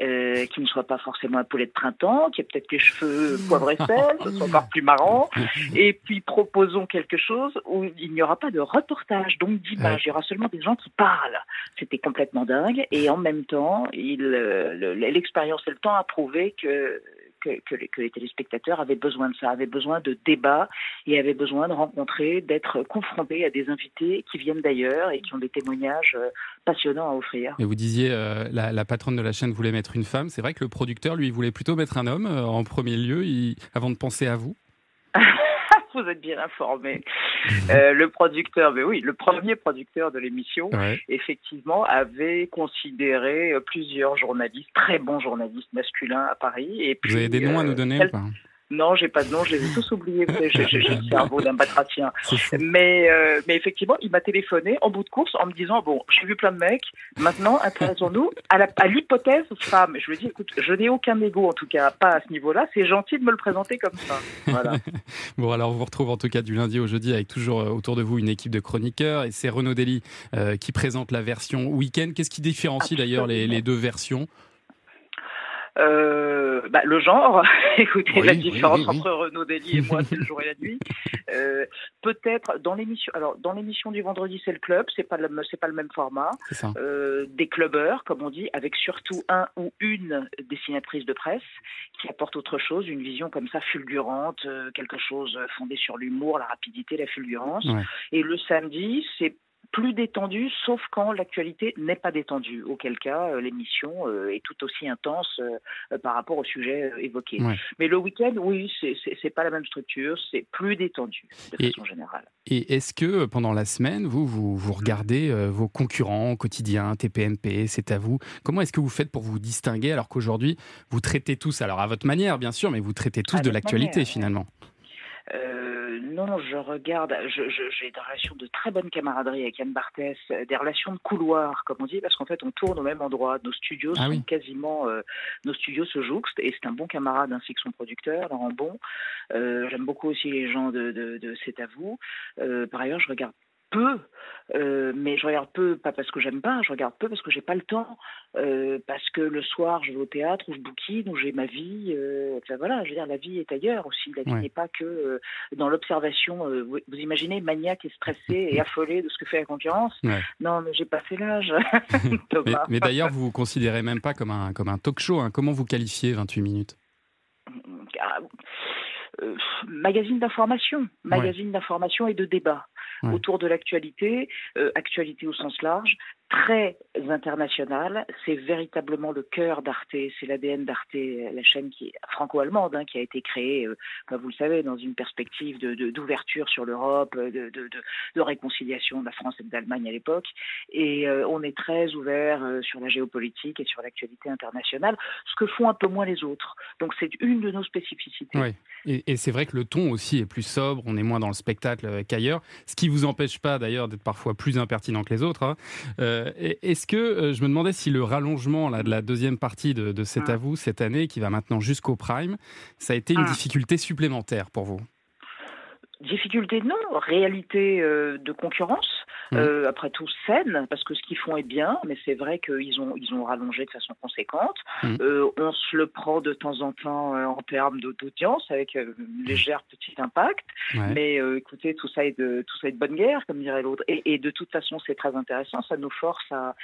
euh, qui ne soit pas forcément un poulet de printemps, qui ait peut-être les cheveux poivre et sel, ce soit encore plus marrant. Et puis proposons quelque chose où il n'y aura pas de reportage, donc d'image. Il y aura seulement des gens qui parlent. C'était complètement dingue. Et en même temps, euh, le- l'expérience et le temps a prouvé que que, que les, que les téléspectateurs avaient besoin de ça, avaient besoin de débat et avaient besoin de rencontrer, d'être confrontés à des invités qui viennent d'ailleurs et qui ont des témoignages euh, passionnants à offrir. Et vous disiez, euh, la, la patronne de la chaîne voulait mettre une femme. C'est vrai que le producteur, lui, voulait plutôt mettre un homme euh, en premier lieu, il- avant de penser à vous. Vous êtes bien informé. Euh, le producteur, mais oui, le premier producteur de l'émission, Ouais. effectivement, avait considéré euh, plusieurs journalistes, très bons journalistes masculins à Paris. Et puis, Vous avez des noms à euh, nous donner quel- ou pas? Non, j'ai pas de nom, je les ai tous oubliés. J'ai le cerveau d'un batracien. Mais, euh, mais effectivement, il m'a téléphoné en bout de course en me disant Bon, j'ai vu plein de mecs, maintenant intéressons-nous à l'hypothèse femme. Je lui ai dit Écoute, je n'ai aucun ego, en tout cas, pas à ce niveau-là. C'est gentil de me le présenter comme ça. Voilà. Bon, alors on vous retrouve en tout cas du lundi au jeudi avec toujours euh, autour de vous une équipe de chroniqueurs et c'est Renaud Dely euh, qui présente la version week-end. Qu'est-ce qui différencie d'ailleurs les, les deux versions? Bah, le genre, écoutez, Oui, la différence oui, oui. entre Renaud Dely et moi, c'est le jour et la nuit. Euh, Peut-être dans l'émission, alors dans l'émission du vendredi, c'est le club, c'est pas le, c'est pas le même format. Ça. Euh, des clubbeurs, comme on dit, avec surtout un ou une dessinatrice de presse qui apporte autre chose, une vision comme ça fulgurante, euh, quelque chose fondé sur l'humour, la rapidité, la fulgurance. Ouais. Et le samedi, c'est plus détendu, sauf quand l'actualité n'est pas détendue, auquel cas euh, l'émission euh, est tout aussi intense euh, par rapport au sujet évoqué. Ouais. Mais le week-end, oui, c'est- pas la même structure, c'est plus détendu de Et- façon générale. Et est-ce que pendant la semaine, vous, vous, vous regardez vos concurrents au quotidien, TPMP, c'est à vous Comment est-ce que vous faites pour vous distinguer alors qu'aujourd'hui, vous traitez tous, alors à votre manière bien sûr, mais vous traitez tous À de l'actualité finalement? Euh, non, je regarde, j'ai des relations de très bonne camaraderie avec Yann Barthès, euh, des relations de couloir, comme on dit, parce qu'en fait, on tourne au même endroit. Nos studios Ah sont oui. quasiment, euh, nos studios se jouxtent, et c'est un bon camarade ainsi que son producteur, Laurent Bon. Euh, J'aime beaucoup aussi les gens de, de, de C'est à vous. Par ailleurs, je regarde peu, euh, mais je regarde peu, pas parce que j'aime pas, je regarde peu parce que j'ai pas le temps, euh, parce que le soir je vais au théâtre ou je bouquine ou j'ai ma vie. euh, enfin voilà, je veux dire, la vie est ailleurs aussi. La vie Ouais. n'est pas que dans l'observation. vous, vous imaginez maniaque et stressé et affolé de ce que fait la concurrence Ouais. Non, mais j'ai passé l'âge. Mais, mais d'ailleurs, vous vous considérez même pas comme un, comme un talk show. hein. Comment vous qualifiez 28 minutes? Ah, euh, magazine d'information, magazine d'information et de débat Ouais. autour de l'actualité, euh, actualité au sens large, très internationale. C'est véritablement le cœur d'Arte, c'est l'ADN d'Arte, la chaîne qui franco-allemande, hein, qui a été créée, euh, vous le savez, dans une perspective d'ouverture sur l'Europe, de, de- réconciliation de la France et de l'Allemagne à l'époque. Et euh, on est très ouvert euh, sur la géopolitique et sur l'actualité internationale, ce que font un peu moins les autres. Donc c'est une de nos spécificités. Et, c'est vrai que le ton aussi est plus sobre, on est moins dans le spectacle euh, qu'ailleurs, ce qui vous empêche pas d'ailleurs d'être parfois plus impertinent que les autres. hein. Euh, Est-ce que euh, je me demandais si le rallongement là, de la deuxième partie de, à vous cette année, qui va maintenant jusqu'au prime, ça a été une Ah. difficulté supplémentaire pour vous? Difficulté, non. Réalité euh, de concurrence. Mmh. Euh, après tout, saine, parce que ce qu'ils font est bien, mais c'est vrai qu'ils ont, ils ont rallongé de façon conséquente. Mmh. Euh, on se le prend de temps en temps euh, en termes d'audience, avec euh, une légère petit impact. Ouais. Mais euh, écoutez, tout ça, est de, tout ça est de bonne guerre, comme dirait l'autre. Et, et de toute façon, c'est très intéressant. Ça nous force à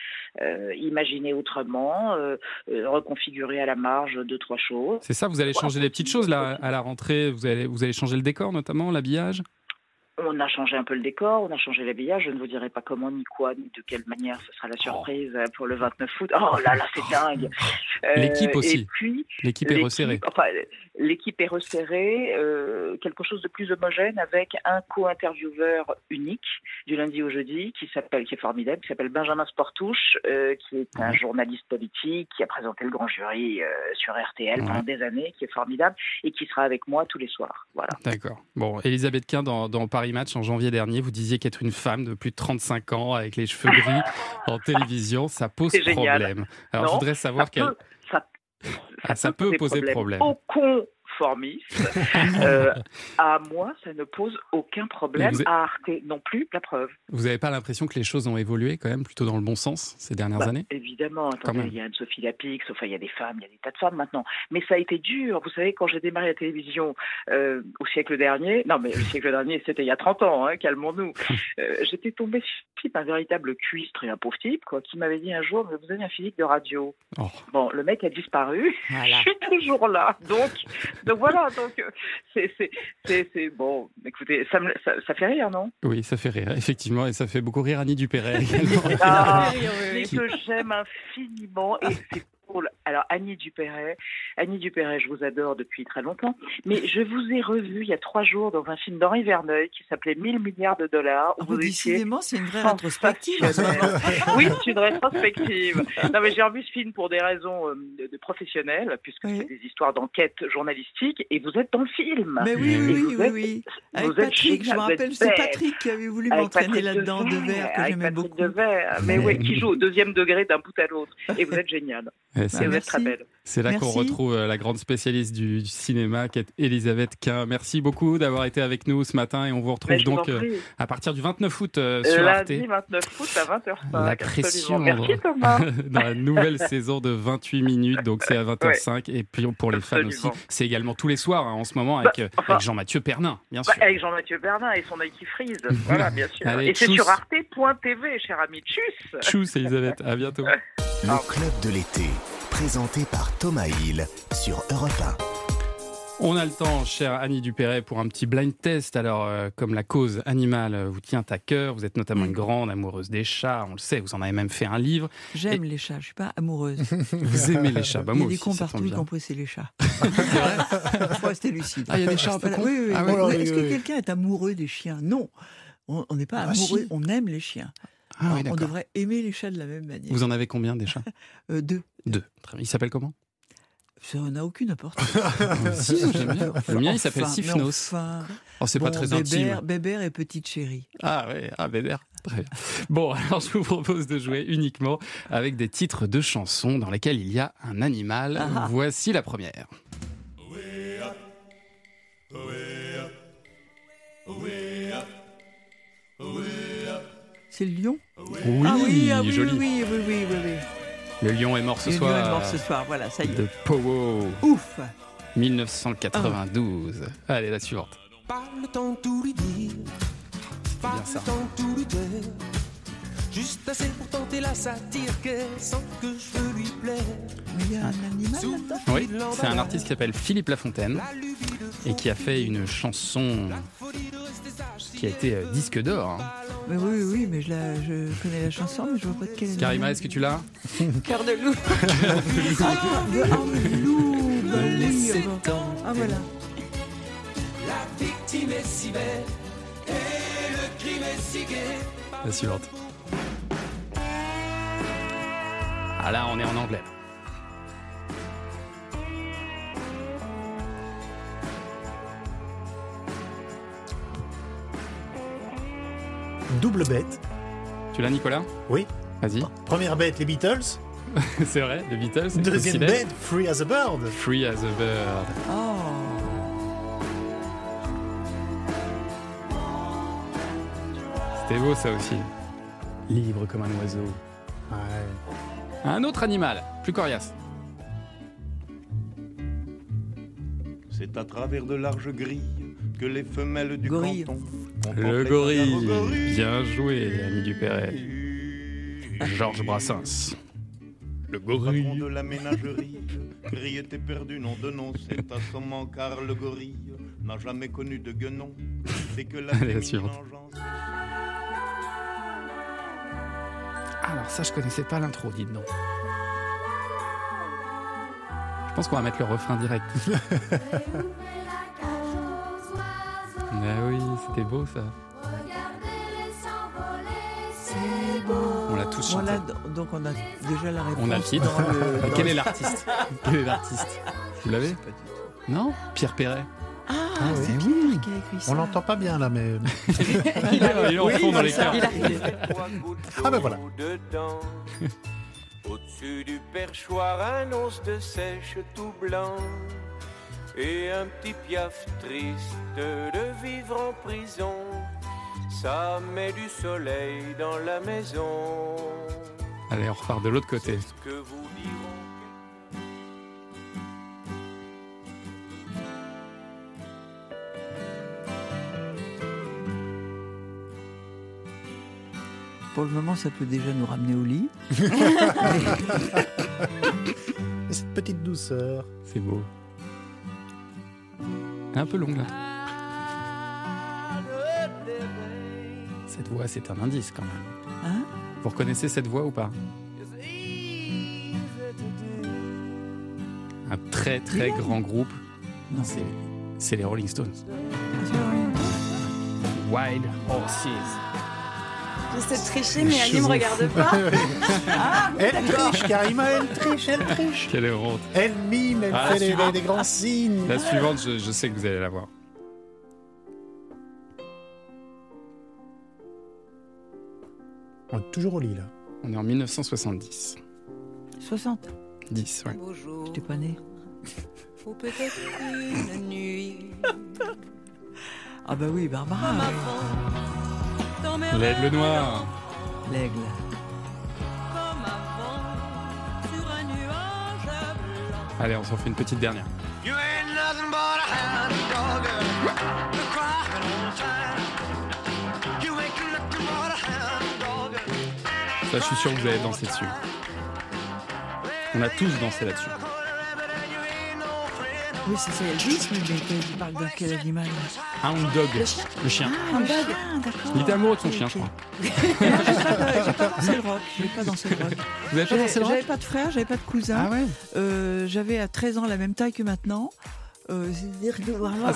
euh, imaginer autrement, reconfigurer à la marge deux, trois choses. C'est ça, vous allez changer des petites choses là à la rentrée, vous allez, vous allez changer le décor notamment, l'habillage? On a changé un peu le décor, on a changé l'habillage. Je ne vous dirai pas comment, ni quoi, ni de quelle manière. Ce sera la surprise euh, pour le 29 août. Oh là là, c'est dingue. Euh, L'équipe aussi. Et puis, L'équipe est resserrée. Enfin, l'équipe est resserrée. euh, quelque chose de plus homogène avec un co-intervieweur unique du lundi au jeudi qui s'appelle, qui est formidable, qui s'appelle Benjamin Sportouche, euh, qui est un journaliste politique qui a présenté le grand jury euh, sur RTL pendant des années, qui est formidable et qui sera avec moi tous les soirs. Voilà. D'accord. Bon, Elisabeth Quint, dans, dans Paris Match en janvier dernier, vous disiez qu'être une femme de plus de 35 ans avec les cheveux gris en télévision, ça pose génial. problème. Alors, je Non, voudrais savoir ça quel. peut- ça, Ah, ça peut poser problème. Au euh, à moi, ça ne pose aucun problème. À Arte non plus, la preuve. Vous n'avez pas l'impression que les choses ont évolué quand même plutôt dans le bon sens ces dernières Bah, années? Évidemment, attendez, il y a Anne-Sophie Lapix, enfin, il y a des femmes, il y a des tas de femmes maintenant. Mais ça a été dur. Vous savez, quand j'ai démarré la télévision euh, au siècle dernier, non, mais le siècle dernier, c'était il y a 30 ans, hein, calmons-nous. Euh, J'étais tombée sur un véritable cuistre et un pauvre type, quoi, qui m'avait dit un jour, vous avez un physique de radio. Oh. Bon, le mec a disparu. Je suis toujours là. Donc, donc voilà, donc euh, c'est, bon. Écoutez, ça, me, ça, ça fait rire, non? Oui, ça fait rire, effectivement, et ça fait beaucoup rire Annie Dupéret également. Ah, Qui- mais que j'aime infiniment et c'est. Alors Annie Dupéret, Annie Dupéret, je vous adore depuis très longtemps, mais je vous ai revu il y a trois jours dans un film d'Henri Verneuil qui s'appelait 1000 milliards de dollars. où Ah, vous décidément, c'est une vraie rétrospective moment. oui, c'est une rétrospective. Non, mais j'ai revu ce film pour des raisons euh, de, de professionnelles, puisque c'est des histoires d'enquête journalistique, et vous êtes dans le film. Mais oui, oui, oui, êtes- oui. Avec Patrick, je me rappelle, c'est. Patrick qui avait voulu m'entraîner là-dedans, de verre, que j'aimais Patrick beaucoup. Devers, mais oui, qui joue au deuxième degré d'un bout à l'autre. Et vous êtes génial. C'est- très belle. C'est là qu'on retrouve euh, la grande spécialiste du, du cinéma, qui est Elisabeth Quint. Merci beaucoup d'avoir été avec nous ce matin et on vous retrouve donc euh, à partir du 29 août euh, sur Arte. Lundi 29 août à 20h05. La pression. Merci Thomas. dans la nouvelle saison de 28 minutes, donc c'est à 20h05. Et puis pour les fans aussi. Bah, c'est également tous les soirs hein, en ce moment avec, euh, avec Jean-Mathieu Pernin, bien Bah, sûr. avec Jean-Mathieu Bernard et son œil qui frise. Voilà, bien sûr. Allez, et c'est sur arte.tv, cher ami. Tchuss Tchuss Elisabeth, à bientôt. Le club de l'été, présenté par Thomas Hill sur Europe On a le temps, chère Annie Dupéret, pour un petit blind test. Alors, euh, comme la cause animale vous tient à cœur, vous êtes notamment une grande amoureuse des chats, on le sait, vous en avez même fait un livre. J'aime les chats, je suis pas amoureuse. Vous aimez les chats bah, Il y a moi des aussi, cons partout, y compris c'est les chats. Faut rester lucide. Ah, il y a des chats un peu Voilà, cons Oui, oui, Ah oui. ouais, Ouais, oui, Est-ce que quelqu'un est amoureux des chiens? Non. On on n'est pas Ah, amoureux, si. on aime les chiens. Ah oui, on devrait aimer les chats de la même manière. Vous en avez combien des chats Euh, Deux. Deux. Très bien. Il s'appelle comment? Ça n'a aucune importance. Si, j'aime bien. Le mien, il s'appelle Enfin, Sifnos. enfin. Oh, c'est pas Bon, très Bébert, intime. Bébert et Petite Chérie. Ah ouais, ah. Très bien. Bon, alors je vous propose de jouer uniquement avec des titres de chansons dans lesquels il y a un animal. Ah. Voici la première. C'est le lion Oui, ah oui, ah oui, joli. oui, oui, oui, oui, oui. Le lion est mort ce Le soir. lion est mort ce soir, voilà, ça y est. De Powo. Ouf 1992. Allez, la suivante. Pas le temps tout lui dire, pas Bien ça. le temps tout lui dire. Juste assez pour tenter la satire qu'elle sent que je veux lui plaire. Mais il y a un animal là-dedans Oui, c'est un artiste qui s'appelle Philippe Lafontaine et qui a fait une chanson qui a été euh, disque d'or. hein. Mais oui, oui, mais je, la- je connais la chanson, mais je vois pas de quelle Karima, est-ce que tu l'as Cœur de loup. Ah, de loup, bah ah bon. Ah voilà. La victime est si belle et le crime est si gai. La suivante. Ah là, on est en anglais. Double bête. Tu l'as, Nicolas? Oui. Vas-y. Première bête, les Beatles. c'est vrai, les Beatles. Deuxième bête, Free as a Bird. Free as a bird. Oh. C'était beau ça aussi. Libre comme un oiseau. Un autre animal, plus coriace. C'est à travers de larges grilles que les femelles du Gorille. canton Le gorille. les gorilles. Bien joué, ami Dupéret. Georges Brassens. Le Patron gorille. de la ménagerie, grille était perdu, nom de nom, c'est à son car le gorille n'a jamais connu de guenon. C'est que la Allez, la suivante. Alors ça, je connaissais pas l'intro, dites donc. Je pense qu'on va mettre le refrain direct. Ah oui, c'était beau ça. On l'a tous chanté. Voilà, donc on a déjà la réponse. On a le titre. dans le- dans Quel est l'artiste? Quel est l'artiste? Vous l'avez? Non? Pierre Perret. Ah, Ah c'est oui. Pierre qui a écrit ça. On l'entend pas bien là, mais. Il est, il est en fond dans les a- gouttes Ah ben voilà. Au-dessus du perchoir, un os de sèche tout blanc. Et un petit piaf triste de vivre en prison. Ça met du soleil dans la maison. Allez, on repart de l'autre côté. Pour le moment, ça peut déjà nous ramener au lit. Et cette petite douceur. C'est beau. Un peu longue là. Cette voix, c'est un indice quand même. Hein? Vous reconnaissez cette voix ou pas? Un très très grand groupe. Non. C'est, c'est les Rolling Stones. Wild Horses. J'essaie de tricher, mais Ali me regarde pas. Ah, Elle triche, Karima, elle triche, elle triche. Quelle honte. Elle mime, elle Ah, fait des, grands signes. La suivante, je, je sais que vous allez la voir. On est toujours au lit là. On est en 1970. 60. 10, ouais. J'étais pas né. Ou peut-être une nuit. Ah bah oui, Barbara. L'aigle noir. L'aigle. comme avant, sur un nuage blanc. Allez, on s'en fait une petite dernière. You ain't nothing but a hound dog, crying all the time. You ain't nothing but a hound dog. Ça, je suis sûr que vous allez danser dessus. On a tous dansé là-dessus. Oui, c'est ça, Elvis, mais mais tu parles de quel animal Hound Dog. Le chien. Le chien. Ah, un chien, d'accord. Il était amoureux de son chien, je crois. J'ai pas dansé le rock. J'ai pas dansé le rock. Vous avez pas dansé le rock J'avais pas de frère, j'avais pas de cousin. Ah ouais Euh, J'avais à 13 ans la même taille que maintenant. Euh, C'est-à-dire que vraiment, Ah.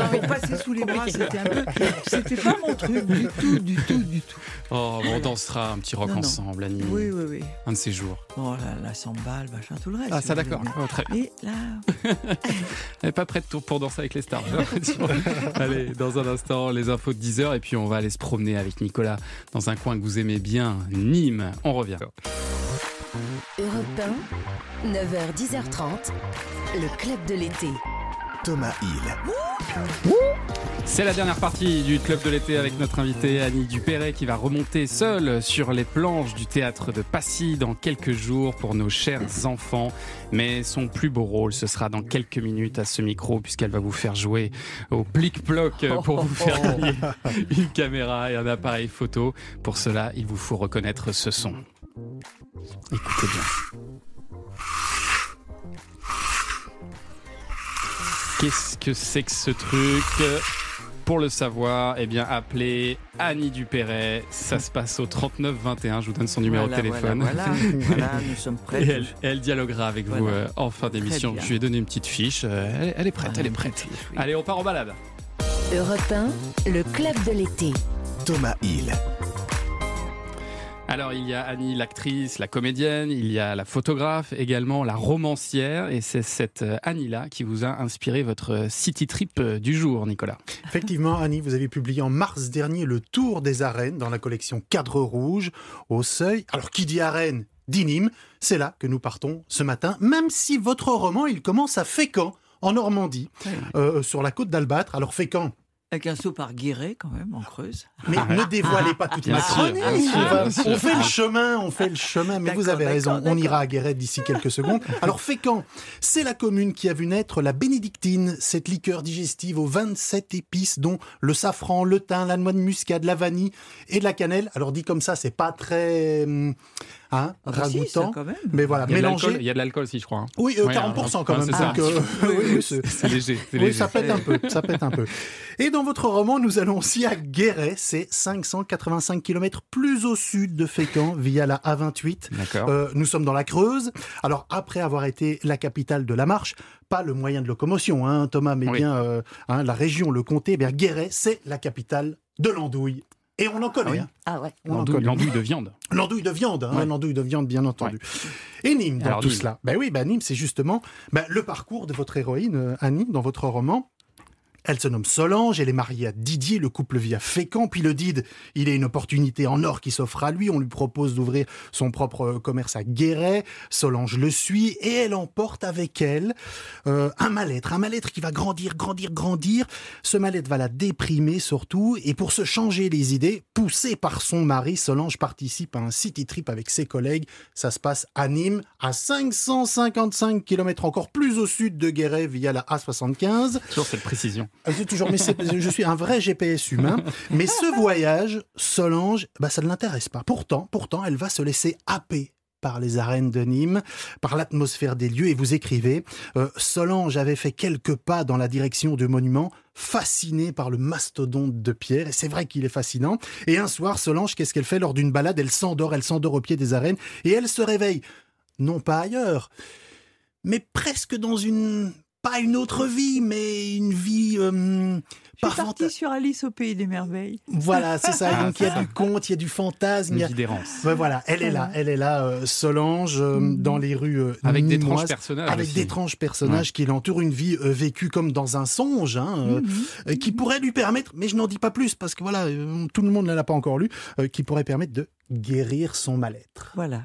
Ah, pour passer sous les bras, c'était un peu. C'était pas mon truc du tout, du tout, du tout. Oh, bon, on dansera un petit rock Non, non. ensemble, Annie. Oui, oui, oui. Un de ces jours. Bon, la, la samba, le machin, tout le reste. Ah, ça, d'accord. Oh, très bien. Mais là, Elle n'est pas prête pour- danser avec les stars. Allez, dans un instant, les infos de 10h et puis on va aller se promener avec Nicolas dans un coin que vous aimez bien, Nîmes. On revient. Europe 1, 9h, 10h30, le club de l'été. Thomas Hill. C'est la dernière partie du club de l'été avec notre invitée Annie Dupéret qui va remonter seule sur les planches du théâtre de Passy dans quelques jours pour nos chers enfants. Mais son plus beau rôle, ce sera dans quelques minutes à ce micro puisqu'elle va vous faire jouer au plic-ploc pour vous faire gagner une caméra et un appareil photo. Pour cela, il vous faut reconnaître ce son. Écoutez bien. Qu'est-ce que c'est que ce truc? Pour le savoir, eh bien, appelez Annie Dupéret. Ça se passe au 39 21. Je vous donne son numéro Voilà, de téléphone. Voilà, voilà, voilà, nous sommes prêts. Et elle, elle dialoguera avec vous euh, en fin d'émission. Je lui ai donné une petite fiche. euh, elle, elle est prête, elle est prête. Allez, on part en balade. Europe 1, le club de l'été. Thomas Hill. Alors, il y a Annie, l'actrice, la comédienne, il y a la photographe, également la romancière. Et c'est cette euh, Annie-là qui vous a inspiré votre euh, city trip euh, du jour, Nicolas. Effectivement, Annie, vous avez publié en mars dernier le Tour des arènes dans la collection Cadre Rouge au Seuil. Alors, qui dit arène dit Nîmes. C'est là que nous partons ce matin, même si votre roman, il commence à Fécamp, en Normandie, euh, sur la côte d'Albâtre. Alors, Fécamp, Avec un saut par Guéret, quand même, en Creuse. mais ne dévoilez pas toute ma chronique. on, fait le chemin, on fait le chemin, mais vous avez raison, on ira à Guéret d'ici quelques secondes. Alors Fécamp, c'est la commune qui a vu naître la bénédictine, cette liqueur digestive aux 27 épices dont le safran, le thym, la noix de muscade, la vanille et de la cannelle. Alors dit comme ça, c'est pas très hum, hein, Ah si, ragoûtant, quand même. mais voilà, Il y a de mélangé. l'alcool- il y a de l'alcool aussi, je crois. hein. Oui, euh, Ouais, 40% quand ouais, même. c'est donc, euh, oui, c'est- léger. oui, léger. ça pète un peu, ça pète un peu. Et dans votre roman, nous allons aussi à Guéret, c'est 585 km plus au sud de Fécamp, via la A28. D'accord. Euh, nous sommes dans la Creuse. Alors, après avoir été la capitale de la marche, pas le moyen de locomotion, hein, Thomas, mais Oui. bien euh, hein, la région, le comté, eh bien Guéret, c'est la capitale de l'andouille. Et on en connaît. oui hein. Ah ouais. On en L'andouille connaît. l'andouille de viande. L'andouille de viande, hein, Ouais. l'andouille de viande, bien entendu. Et Nîmes, dans Alors, tout Nîmes. cela. Ben oui, ben Nîmes, c'est justement ben, le parcours de votre héroïne, euh, Annie, dans votre roman. Elle se nomme Solange, elle est mariée à Didier, le couple vit à Fécamp, puis le Dide, il a une opportunité en or qui s'offre à lui, on lui propose d'ouvrir son propre euh, commerce à Guéret, Solange le suit, et elle emporte avec elle euh, un mal-être, un mal-être qui va grandir, grandir, grandir, ce mal-être va la déprimer surtout, et pour se changer les idées, poussée par son mari, Solange participe à un city trip avec ses collègues, ça se passe à Nîmes, à 555 km encore plus au sud de Guéret via la A75. Toujours cette précision. Ah, toujours, mais je suis un vrai GPS humain. Mais ce voyage, Solange, bah, ça ne l'intéresse pas. Pourtant, pourtant, elle va se laisser happer par les arènes de Nîmes, par l'atmosphère des lieux. Et vous écrivez, euh, Solange avait fait quelques pas dans la direction du monument, fascinée par le mastodonte de pierre. Et c'est vrai qu'il est fascinant. Et un soir, Solange, qu'est-ce qu'elle fait lors d'une balade? Elle s'endort, elle s'endort au pied des arènes. Et elle se réveille, non pas ailleurs, mais presque dans une pas une autre vie, mais une vie euh, Je pas suis partie sur Alice au pays des merveilles. Voilà, c'est ça. Ah, Donc il y a ça. du conte, il y a du fantasme. Une il y a- vie d'errance. Ouais, voilà, elle est là, elle est là, euh, Solange, euh, dans les rues euh, Avec d'étranges personnages avec aussi. d'étranges personnages qui l'entourent, une vie euh, vécue comme dans un songe, hein, euh, euh, qui pourrait lui permettre, mais je n'en dis pas plus parce que voilà, euh, tout le monde ne l'a pas encore lu, euh, qui pourrait permettre de guérir son mal-être. Voilà.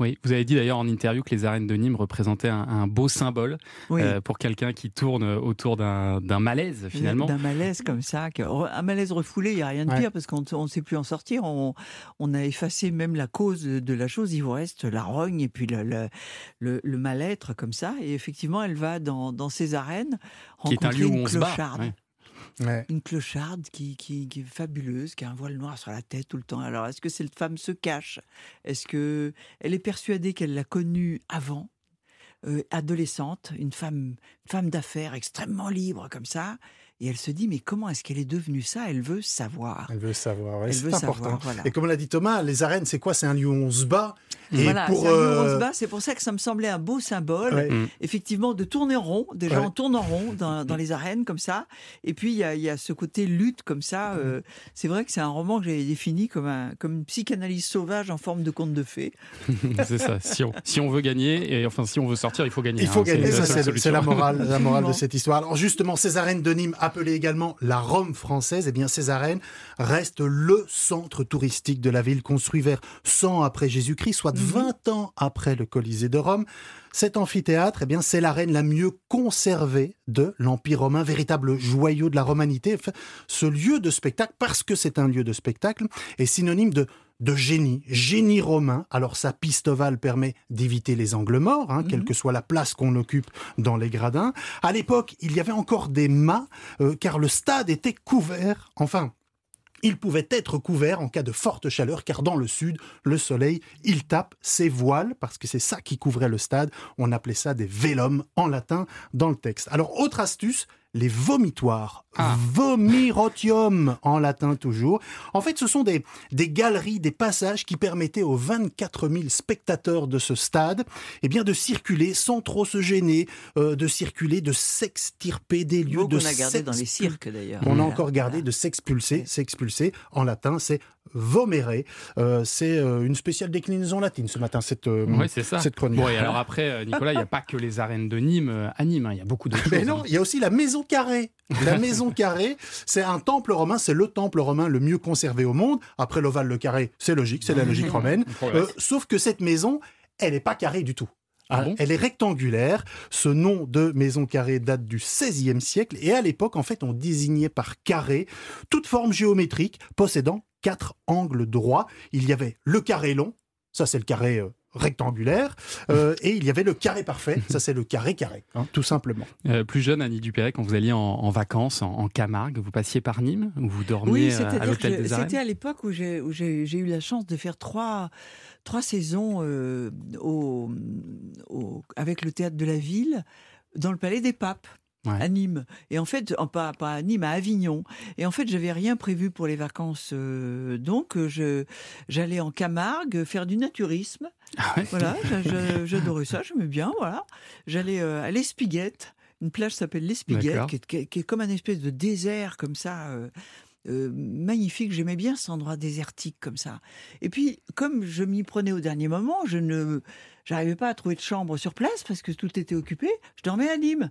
Oui, vous avez dit d'ailleurs en interview que les arènes de Nîmes représentaient un, un beau symbole Oui. euh, pour quelqu'un qui tourne autour d'un malaise finalement. D'un malaise comme ça, un malaise refoulé, il n'y a rien de Ouais. pire parce qu'on ne sait plus en sortir. On, on a effacé même la cause de la chose. Il vous reste la rogne et puis le, le, le- le mal-être comme ça. Et effectivement, elle va dans, dans ces arènes Qui est un rencontrer lieu où une on se bat. Une clocharde qui, qui, est fabuleuse, qui a un voile noir sur la tête tout le temps. Alors, est-ce que cette femme se cache? Est-ce que elle est persuadée qu'elle l'a connue avant? Euh, adolescente, une femme, femme d'affaires extrêmement libre comme ça, et elle se dit mais comment est-ce qu'elle est devenue ça? Elle veut savoir. Elle veut savoir, ouais, c'est important. savoir, voilà. Et comme l'a dit Thomas, les arènes, c'est quoi? C'est un lieu où on se bat. Et voilà, pour, c'est un lieu où on euh, se bat. C'est pour ça que ça me semblait un beau symbole, Ouais. Mm. effectivement, de tourner en rond. Déjà, Ouais. on tourne en rond dans, dans les arènes comme ça. Et puis, il y a, il y a ce côté lutte comme ça. Mm. euh, c'est vrai que c'est un roman que j'avais défini comme, un, comme une psychanalyse sauvage en forme de conte de fées. c'est ça. Si on, si on veut gagner, et enfin si on veut sortir, il faut gagner. Il faut hein. gagner, c'est la morale, la morale de cette histoire. Alors justement, ces arènes de Nîmes, appelées également la Rome française, eh bien ces arènes restent le centre touristique de la ville, construit vers 100 après Jésus-Christ, soit 20 ans après le Colisée de Rome. Cet amphithéâtre, eh bien, c'est l'arène la mieux conservée de l'Empire romain, véritable joyau de la romanité. Ce lieu de spectacle, parce que c'est un lieu de spectacle, est synonyme de de génie, génie romain. Alors sa piste ovale permet d'éviter les angles morts, hein, quelle que soit la place qu'on occupe dans les gradins. À l'époque, il y avait encore des mâts, euh, car le stade était couvert. Enfin, il pouvait être couvert en cas de forte chaleur, car dans le sud, le soleil, il tape ses voiles, parce que c'est ça qui couvrait le stade. On appelait ça des vélum en latin dans le texte. Alors, autre astuce, les vomitoires. Vomirotium en latin toujours. En fait, ce sont des, des galeries, des passages qui permettaient aux 24 000 spectateurs de ce stade eh bien, de circuler sans trop se gêner, euh, de circuler, de s'extirper des lieux, de qu'on a gardé dans les cirques, d'ailleurs. On a encore gardé de s'expulser, s'expulser. En latin, c'est vomere. Euh, c'est euh, une spéciale déclinaison latine ce matin, cette, euh, ça. cette chronique. Bon, et alors après, Nicolas, il n'y a pas que les arènes de Nîmes à Nîmes, hein, il y a beaucoup Mais choses. non, il y a aussi la maison carrée. La maison carrée, c'est un temple romain, c'est le temple romain le mieux conservé au monde. Après l'ovale, le carré, c'est logique, c'est la logique romaine. Euh, sauf que cette maison, elle n'est pas carrée du tout. Ah Hein, bon? elle est rectangulaire. Ce nom de maison carrée date du XVIe siècle et à l'époque, en fait, on désignait par carré toute forme géométrique possédant quatre angles droits. Il y avait le carré long, ça c'est le carré euh, rectangulaire, euh, et il y avait le carré parfait, ça c'est le carré carré, hein, tout simplement. Euh, plus jeune, Annie Dupéret, quand vous alliez en, en vacances en, en Camargue, vous passiez par Nîmes ou vous dormiez Oui, à l'hôtel des arènes c'était à l'époque où j'ai où eu la chance de faire trois trois saisons euh, au, au- avec le théâtre de la ville dans le Palais des Papes. Ouais. À Nîmes. Et en fait, en- pas, pas à Nîmes, à Avignon. Et en fait, j'avais rien prévu pour les vacances. euh, donc, euh, je, j'allais en Camargue faire du naturisme. Ah Voilà, j'a- j'a- j'adorais ça, j'aimais bien, voilà. J'allais euh, à l'Espiguette, une plage s'appelle l'Espiguette, qui est, qui est- qui est comme un espèce de désert comme ça, euh, euh, magnifique. J'aimais bien cet endroit désertique comme ça. Et puis, comme je m'y prenais au dernier moment, je ne, j'arrivais pas à trouver de chambre sur place parce que tout était occupé. Je dormais à Nîmes.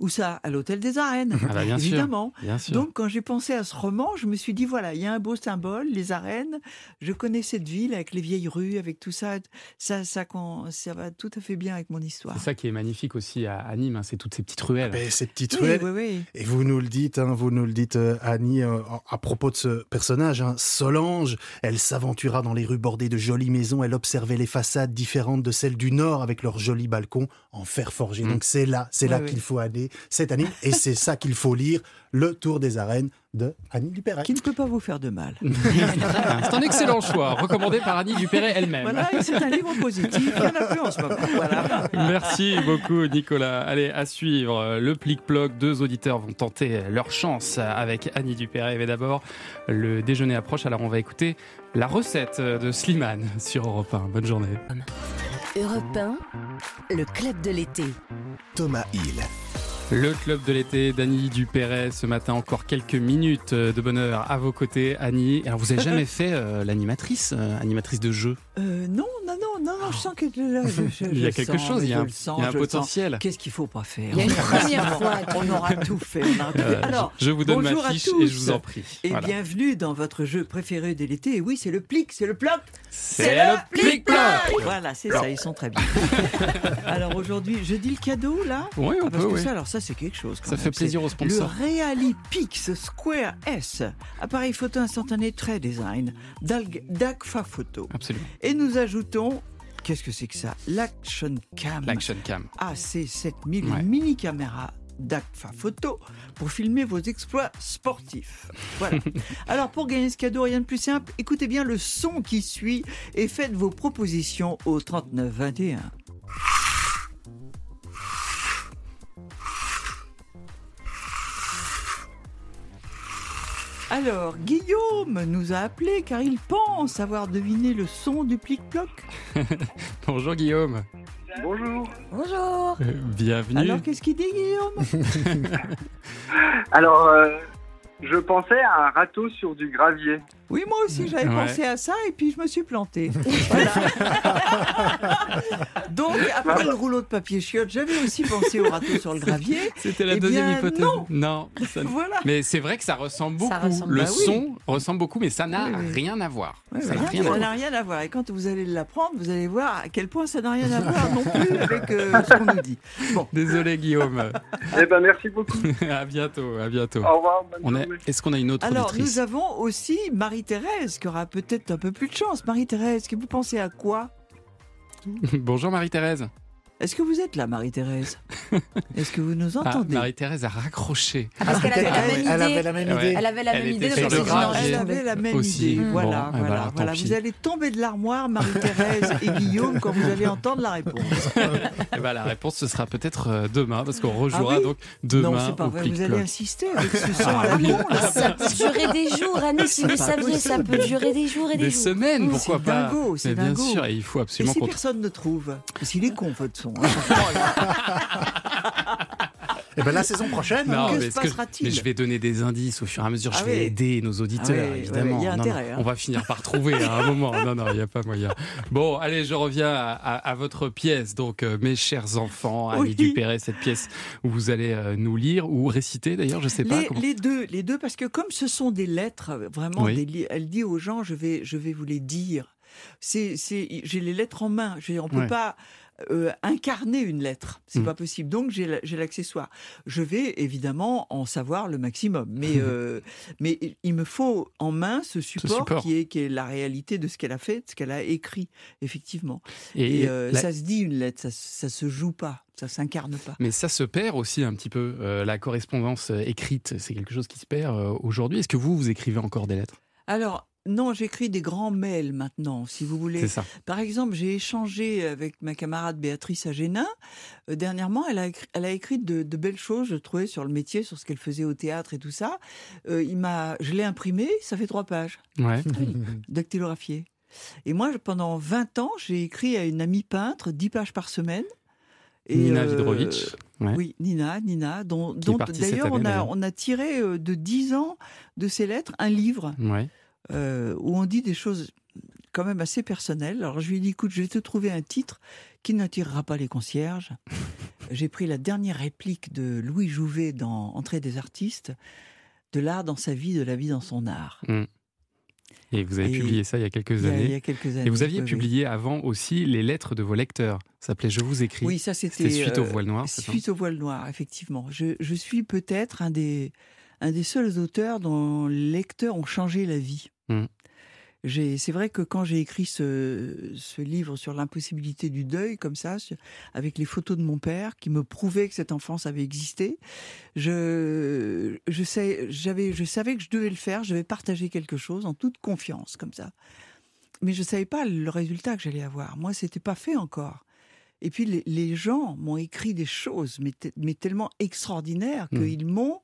Où ça À l'hôtel des arènes, Ah bah bien sûr, évidemment. bien sûr. Donc, quand j'ai pensé à ce roman, je me suis dit voilà, il y a un beau symbole, les arènes. Je connais cette ville avec les vieilles rues, avec tout ça. Ça, ça, ça va tout à fait bien avec mon histoire. C'est ça qui est magnifique aussi à, Nîmes, hein, c'est toutes ces petites ruelles. Ben, ces petites Oui, ruelles. oui, oui. Et vous nous le dites, hein, vous nous le dites, euh, Annie, euh, à propos de ce personnage, hein, Solange, elle s'aventura dans les rues bordées de jolies maisons, elle observait les façades différentes de celles du Nord avec leurs jolis balcons en fer forgé. Donc c'est là, c'est là qu'il faut aller cette année, et c'est ça qu'il faut lire, Le Tour des Arènes de Annie Dupéret. Qui ne peut pas vous faire de mal. C'est un excellent choix, recommandé par Annie Dupéret elle-même. Voilà, et c'est un livre positif. Il y en a plus en ce moment. Voilà. Merci beaucoup Nicolas. Allez, à suivre le plic-ploc. Deux auditeurs vont tenter leur chance avec Annie Dupéret. Mais d'abord, le déjeuner approche. Alors on va écouter la recette de Slimane sur Europe 1. Bonne journée. Europe 1, le club de l'été. Thomas Hill. Le club de l'été d'Annie Dupéret. Ce matin, encore quelques minutes de bonheur à vos côtés, Annie. Alors, vous n'avez jamais fait euh, l'animatrice, euh, animatrice de jeu? Euh, non, non, non, non, je sens que là, je, je- Il y a quelque sens, chose, il y a un- le sens, il y a un je le sens. potentiel. Qu'est-ce qu'il faut pas faire? Il y a une première fois On aura tout fait. on aura tout fait. Euh, Alors, je vous donne ma bonjour à fiche tous. et je vous en prie. Et Voilà. bienvenue dans votre jeu préféré de l'été. Et oui, c'est le plic, c'est le ploc. C'est le plic-ploc. Voilà, c'est ça, ils sont très bien. alors aujourd'hui, je dis le cadeau là? Oui, on Ah, parce peut, que oui. ça, alors ça, c'est quelque chose. quand Ça même. fait plaisir aux sponsors. Le Realipix Square S, appareil photo instantané très design, d'Agfa Photo. Absolument. Et nous ajoutons, qu'est-ce que c'est que ça? L'Action Cam. L'Action Cam. AC7000, Ouais. une mini caméra d'Agfa Photo pour filmer vos exploits sportifs. Voilà. Alors pour gagner ce cadeau, rien de plus simple, écoutez bien le son qui suit et faites vos propositions au 39 Alors, Guillaume nous a appelé car il pense avoir deviné le son du plic-ploc. Bonjour Guillaume. Bonjour. Bonjour. Euh, bienvenue. Alors, qu'est-ce qu'il dit, Guillaume? Alors, euh, je pensais à un râteau sur du gravier. Oui, moi aussi, j'avais Ouais. pensé à ça et puis je me suis plantée. Voilà. Donc, après le rouleau de papier chiotte, j'avais aussi pensé au râteau sur le gravier. C'était la Eh deuxième bien, hypothèse. Non. ça- Voilà. Mais c'est vrai que ça ressemble beaucoup. Ça ressemble- le Bah oui. son ressemble beaucoup, mais ça n'a Oui, oui. rien à voir. Ça n'a rien à voir. rien à voir. Et quand vous allez l'apprendre, vous allez voir à quel point ça n'a rien à voir non plus avec euh, ce qu'on nous dit. Bon. Désolé Guillaume. Eh ben, merci beaucoup. à bientôt, à bientôt. Au revoir. Est-ce qu'on a une autre Alors, auditrice? nous avons aussi Marie-Thérèse qui aura peut-être un peu plus de chance. Marie-Thérèse, que vous pensez à quoi? Bonjour Marie-Thérèse. Est-ce que vous êtes là, Marie-Thérèse? Est-ce que vous nous Ah, entendez? Marie-Thérèse a raccroché. Ah, parce qu'elle avait la même idée. La même Ouais. idée. Elle avait la même idée, sur le c'est. Elle avait la même Aussi. idée. Voilà, voilà, voilà. Vous allez tomber de l'armoire, Marie-Thérèse et Guillaume, quand vous allez entendre la réponse. Eh ben, la réponse ce sera peut-être euh, demain parce qu'on rejouera Ah oui donc demain non, c'est pas au vrai. Vous allez insister avec ce son à Ah la oui. con, là. Ça peut durer des jours, Annie, si vous C'est saviez, ça peut durer des jours et des, Des jours. semaines, Mmh, pourquoi c'est pas dingo, c'est Mais bien dingo. sûr, et il faut Et absolument si qu'on personne ne trouve? Parce qu'il est con, votre son. Hein. Et ben la saison prochaine. Non, que mais, se que- passera-t-il mais je vais donner des indices au fur et à mesure. Je Ah vais oui. aider nos auditeurs, Ah oui, ouais, évidemment. il y a Non, non, intérêt, hein. On va finir par trouver à un moment. Non, non, il n'y a pas moyen. Bon, allez, je reviens à, à- à votre pièce. Donc, euh, mes chers enfants, Annie Oui. Dupéret, cette pièce où vous allez euh, nous lire ou réciter d'ailleurs, je sais pas. les, comment- les deux, les deux, parce que comme ce sont des lettres, euh, vraiment, Oui. des li- elle dit aux gens, je vais, je vais vous les dire. C'est, c'est, j'ai les lettres en main. Je on peut Ouais. pas euh, incarner une lettre, c'est Mm. pas possible. Donc j'ai, la- j'ai l'accessoire. Je vais évidemment en savoir le maximum, mais euh, mais il me faut en main ce support, support. qui est qui est la réalité de ce qu'elle a fait, de ce qu'elle a écrit, effectivement. Et, Et, euh, la- ça se dit une lettre, ça, ça se joue pas, ça s'incarne pas. Mais ça se perd aussi un petit peu. euh, la correspondance écrite, c'est quelque chose qui se perd euh, aujourd'hui. Est-ce que vous, vous écrivez encore des lettres? Alors, non, j'écris des grands mails maintenant, si vous voulez. C'est ça. Par exemple, j'ai échangé avec ma camarade Béatrice Agénin. Euh, dernièrement, elle a écrit, elle a écrit de, de belles choses, je trouvais, sur le métier, sur ce qu'elle faisait au théâtre et tout ça. Euh, il m'a, je l'ai imprimé, ça fait trois pages, Ouais. dactylographié. Et moi, pendant 20 ans, j'ai écrit à une amie peintre 10 pages par semaine. Et, Nina euh, Vidrovitch. Ouais. Oui, Nina, Nina, dont, d'ailleurs on a, d'ailleurs. on a tiré euh, de 10 ans de ces lettres un livre Ouais. Euh, où on dit des choses quand même assez personnelles. Alors je lui ai dit, écoute, je vais te trouver un titre qui n'attirera pas les concierges. J'ai pris la dernière réplique de Louis Jouvet dans Entrée des artistes, de l'art dans sa vie, de la vie dans son art. Mm. Et vous avez Et publié ça il y a quelques il y a- années. il y a quelques Et vous années, aviez oui, oui. publié avant aussi les lettres de vos lecteurs. Ça s'appelait Je vous écris. Oui, ça c'était suite au euh, voile noir. Suite au voile noir, effectivement. Je, je suis peut-être un des, un des seuls auteurs dont les lecteurs ont changé la vie. Mm. J'ai- C'est vrai que quand j'ai écrit ce, ce livre sur l'impossibilité du deuil, comme ça, avec les photos de mon père qui me prouvaient que cette enfance avait existé, je, je, sais, je savais que je devais le faire, je devais partager quelque chose en toute confiance, comme ça. Mais je ne savais pas le résultat que j'allais avoir. Moi, c'était pas fait encore. Et puis les, les gens m'ont écrit des choses, mais, te- mais tellement extraordinaires Mm. qu'ils m'ont.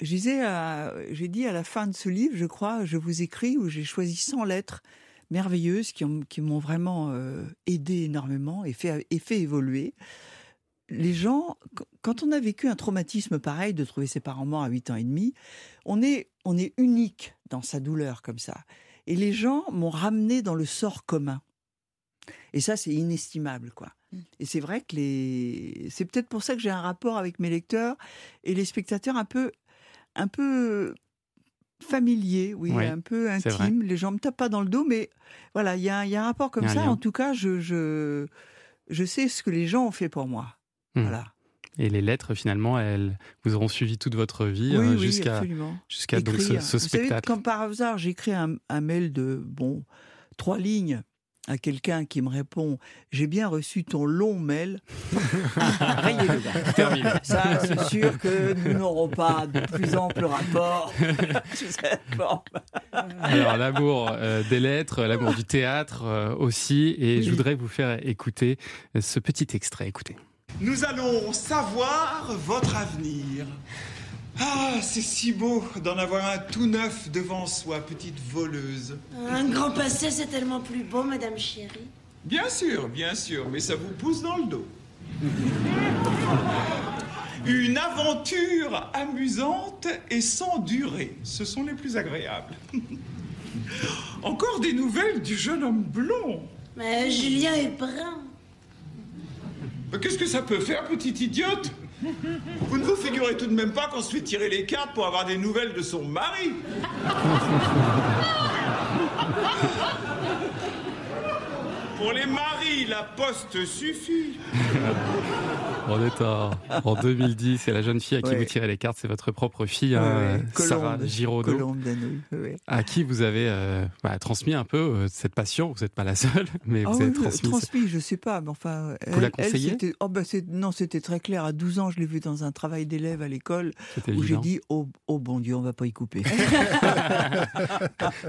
Je disais à- J'ai dit à la fin de ce livre, je crois, je vous écris, où j'ai choisi 100 lettres merveilleuses qui, ont- qui m'ont vraiment euh, aidé énormément et fait, et fait évoluer. Les gens, qu- quand on a vécu un traumatisme pareil, de trouver ses parents morts à 8 ans et demi, on est, on est unique dans sa douleur comme ça. Et les gens m'ont ramené dans le sort commun. Et ça, c'est inestimable, quoi. Et c'est vrai que les, c'est peut-être pour ça que j'ai un rapport avec mes lecteurs et les spectateurs un peu, un peu familier, oui, un peu intime. Les gens me tapent pas dans le dos, mais voilà, il y a, il y a un rapport comme ça. lien. En tout cas, je, je, je sais ce que les gens ont fait pour moi. Hmm. Voilà. Et les lettres, finalement, elles vous auront suivi toute votre vie Oui, hein, oui, jusqu'à jusqu'à donc ce, Vous savez, spectacle. comme par hasard, j'écris un, un mail de bon trois lignes à quelqu'un qui me répond J'ai bien reçu ton long mail. Rayez le bas. Terminé. Ça, c'est sûr que nous n'aurons pas de plus ample rapport. Alors l'amour euh, des lettres, l'amour du théâtre euh, aussi. Et je voudrais vous faire écouter euh, ce petit extrait. Écoutez. Nous allons savoir votre avenir. Ah, c'est si beau d'en avoir un tout neuf devant soi, petite voleuse. Un grand passé, c'est tellement plus beau, madame chérie. Bien sûr, bien sûr, mais ça vous pousse dans le dos. Une aventure amusante et sans durée, ce sont les plus agréables. Encore des nouvelles du jeune homme blond Mais Julien est brun. Qu'est-ce que ça peut faire, petite idiote? Vous ne vous figurez tout de même pas qu'on se fait tirer les cartes pour avoir des nouvelles de son mari Pour les maris, la poste suffit. On est en, en 2010 et la jeune fille à qui Ouais. vous tirez les cartes, c'est votre propre fille, hein, ouais. Sarah Colombe. Giraudot, Colombe ouais. à qui vous avez euh, bah, transmis un peu euh, cette passion. Vous n'êtes pas la seule, mais vous oui, avez transmis. transmis, je sais pas, mais enfin. Vous la conseillez? oh, bah, c'est- Non, c'était très clair. À 12 ans, je l'ai vu dans un travail d'élève à l'école où j'ai dit oh, oh bon Dieu, on va pas y couper.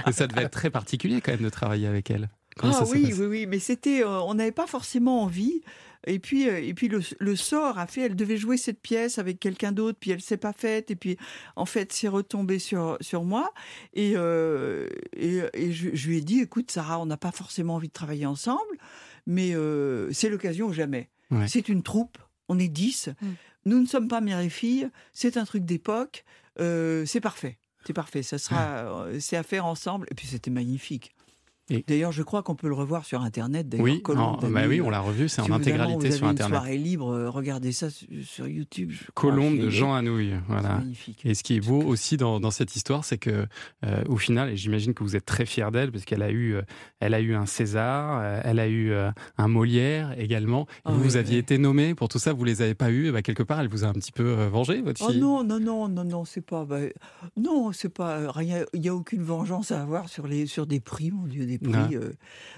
Mais ça devait être très particulier quand même de travailler avec elle. Comment ah oui, oui, oui, mais c'était, euh, on n'avait pas forcément envie. Et puis, euh, et puis le, le sort a fait, elle devait jouer cette pièce avec quelqu'un d'autre, puis elle s'est pas faite, et puis en fait, c'est retombé sur sur moi. Et, euh, et, et je, je lui ai dit, écoute, Sarah, on n'a pas forcément envie de travailler ensemble, mais euh, c'est l'occasion ou jamais. Ouais. C'est une troupe, on est dix, nous ne sommes pas mère et fille, c'est un truc d'époque, euh, c'est parfait. C'est parfait, ça sera, c'est à faire ensemble. Et puis c'était magnifique. D'ailleurs, je crois qu'on peut le revoir sur Internet. Oui, Colombe en- bah oui, on l'a revu, c'est en Si intégralité vous sur avez Internet. Une soirée libre, euh, regardez ça sur, sur YouTube. Colombe de Jean Anouilh. Voilà. magnifique. Et ce qui est beau aussi dans, dans cette histoire, c'est que euh, au final, et j'imagine que vous êtes très fier d'elle, parce qu'elle a eu, euh, elle a eu un César, euh, elle a eu un Molière également. Ah vous, oui, vous aviez oui. été nommé pour tout ça, vous les avez pas eu. Et bah, quelque part, elle vous a un petit peu vengé, votre Oh fille. non, non, non, non, non, c'est pas. bah, non, c'est pas rien. Il n'y a aucune vengeance à avoir sur, les, sur des prix, mon Dieu, des prix. Ouais. euh.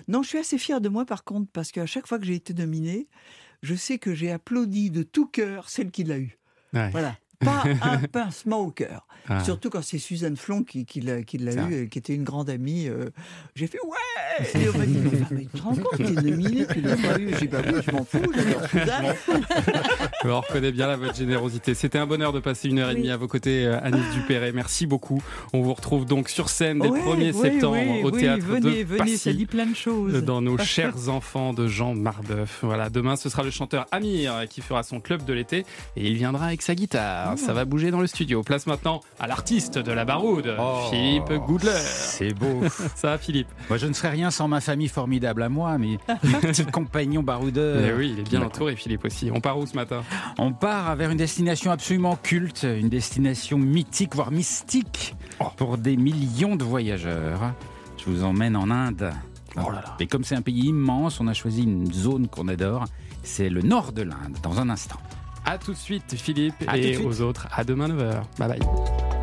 Non, je suis assez fière de moi, par contre, parce qu'à chaque fois que j'ai été nominée, je sais que j'ai applaudi de tout cœur celle qui l'a eu. Ouais. Voilà. Pas un pincement au cœur. Ah. Surtout quand c'est Suzanne Flon qui, qui l'a, qui l'a eu, qui était une grande amie. euh, j'ai fait ouais Et on m'a dit mais, mais tu te rends compte, t'es nominée, tu l'as pas eu. J'ai dit bah oui, je m'en fous, j'adore Suzanne. On reconnaît bien là votre générosité. C'était un bonheur de passer une heure et demie à vos côtés, euh, Anis Dupéret. Merci beaucoup. On vous retrouve donc sur scène dès le Ouais, 1er oui, septembre oui, au théâtre venez, de venez, Passy. ça dit plein de choses. Dans nos chers enfants de Jean Marbeuf. Voilà, demain ce sera le chanteur Amir qui fera son club de l'été et il viendra avec sa guitare. Ça va bouger dans le studio. Place maintenant à l'artiste de la baroude, Oh, Philippe Goudler. C'est beau. Ça va, Philippe Moi, je ne serais rien sans ma famille formidable à moi, mais mes petits compagnons baroudeurs. Mais oui, il est bien entouré, Philippe aussi. On part où ce matin? On part vers une destination absolument culte, une destination mythique, voire mystique, Oh. pour des millions de voyageurs. Je vous emmène en Inde. Oh Et comme c'est un pays immense, on a choisi une zone qu'on adore. C'est le nord de l'Inde, dans un instant. À tout de suite, Philippe, À et aux autres, à demain 9h. Bye bye.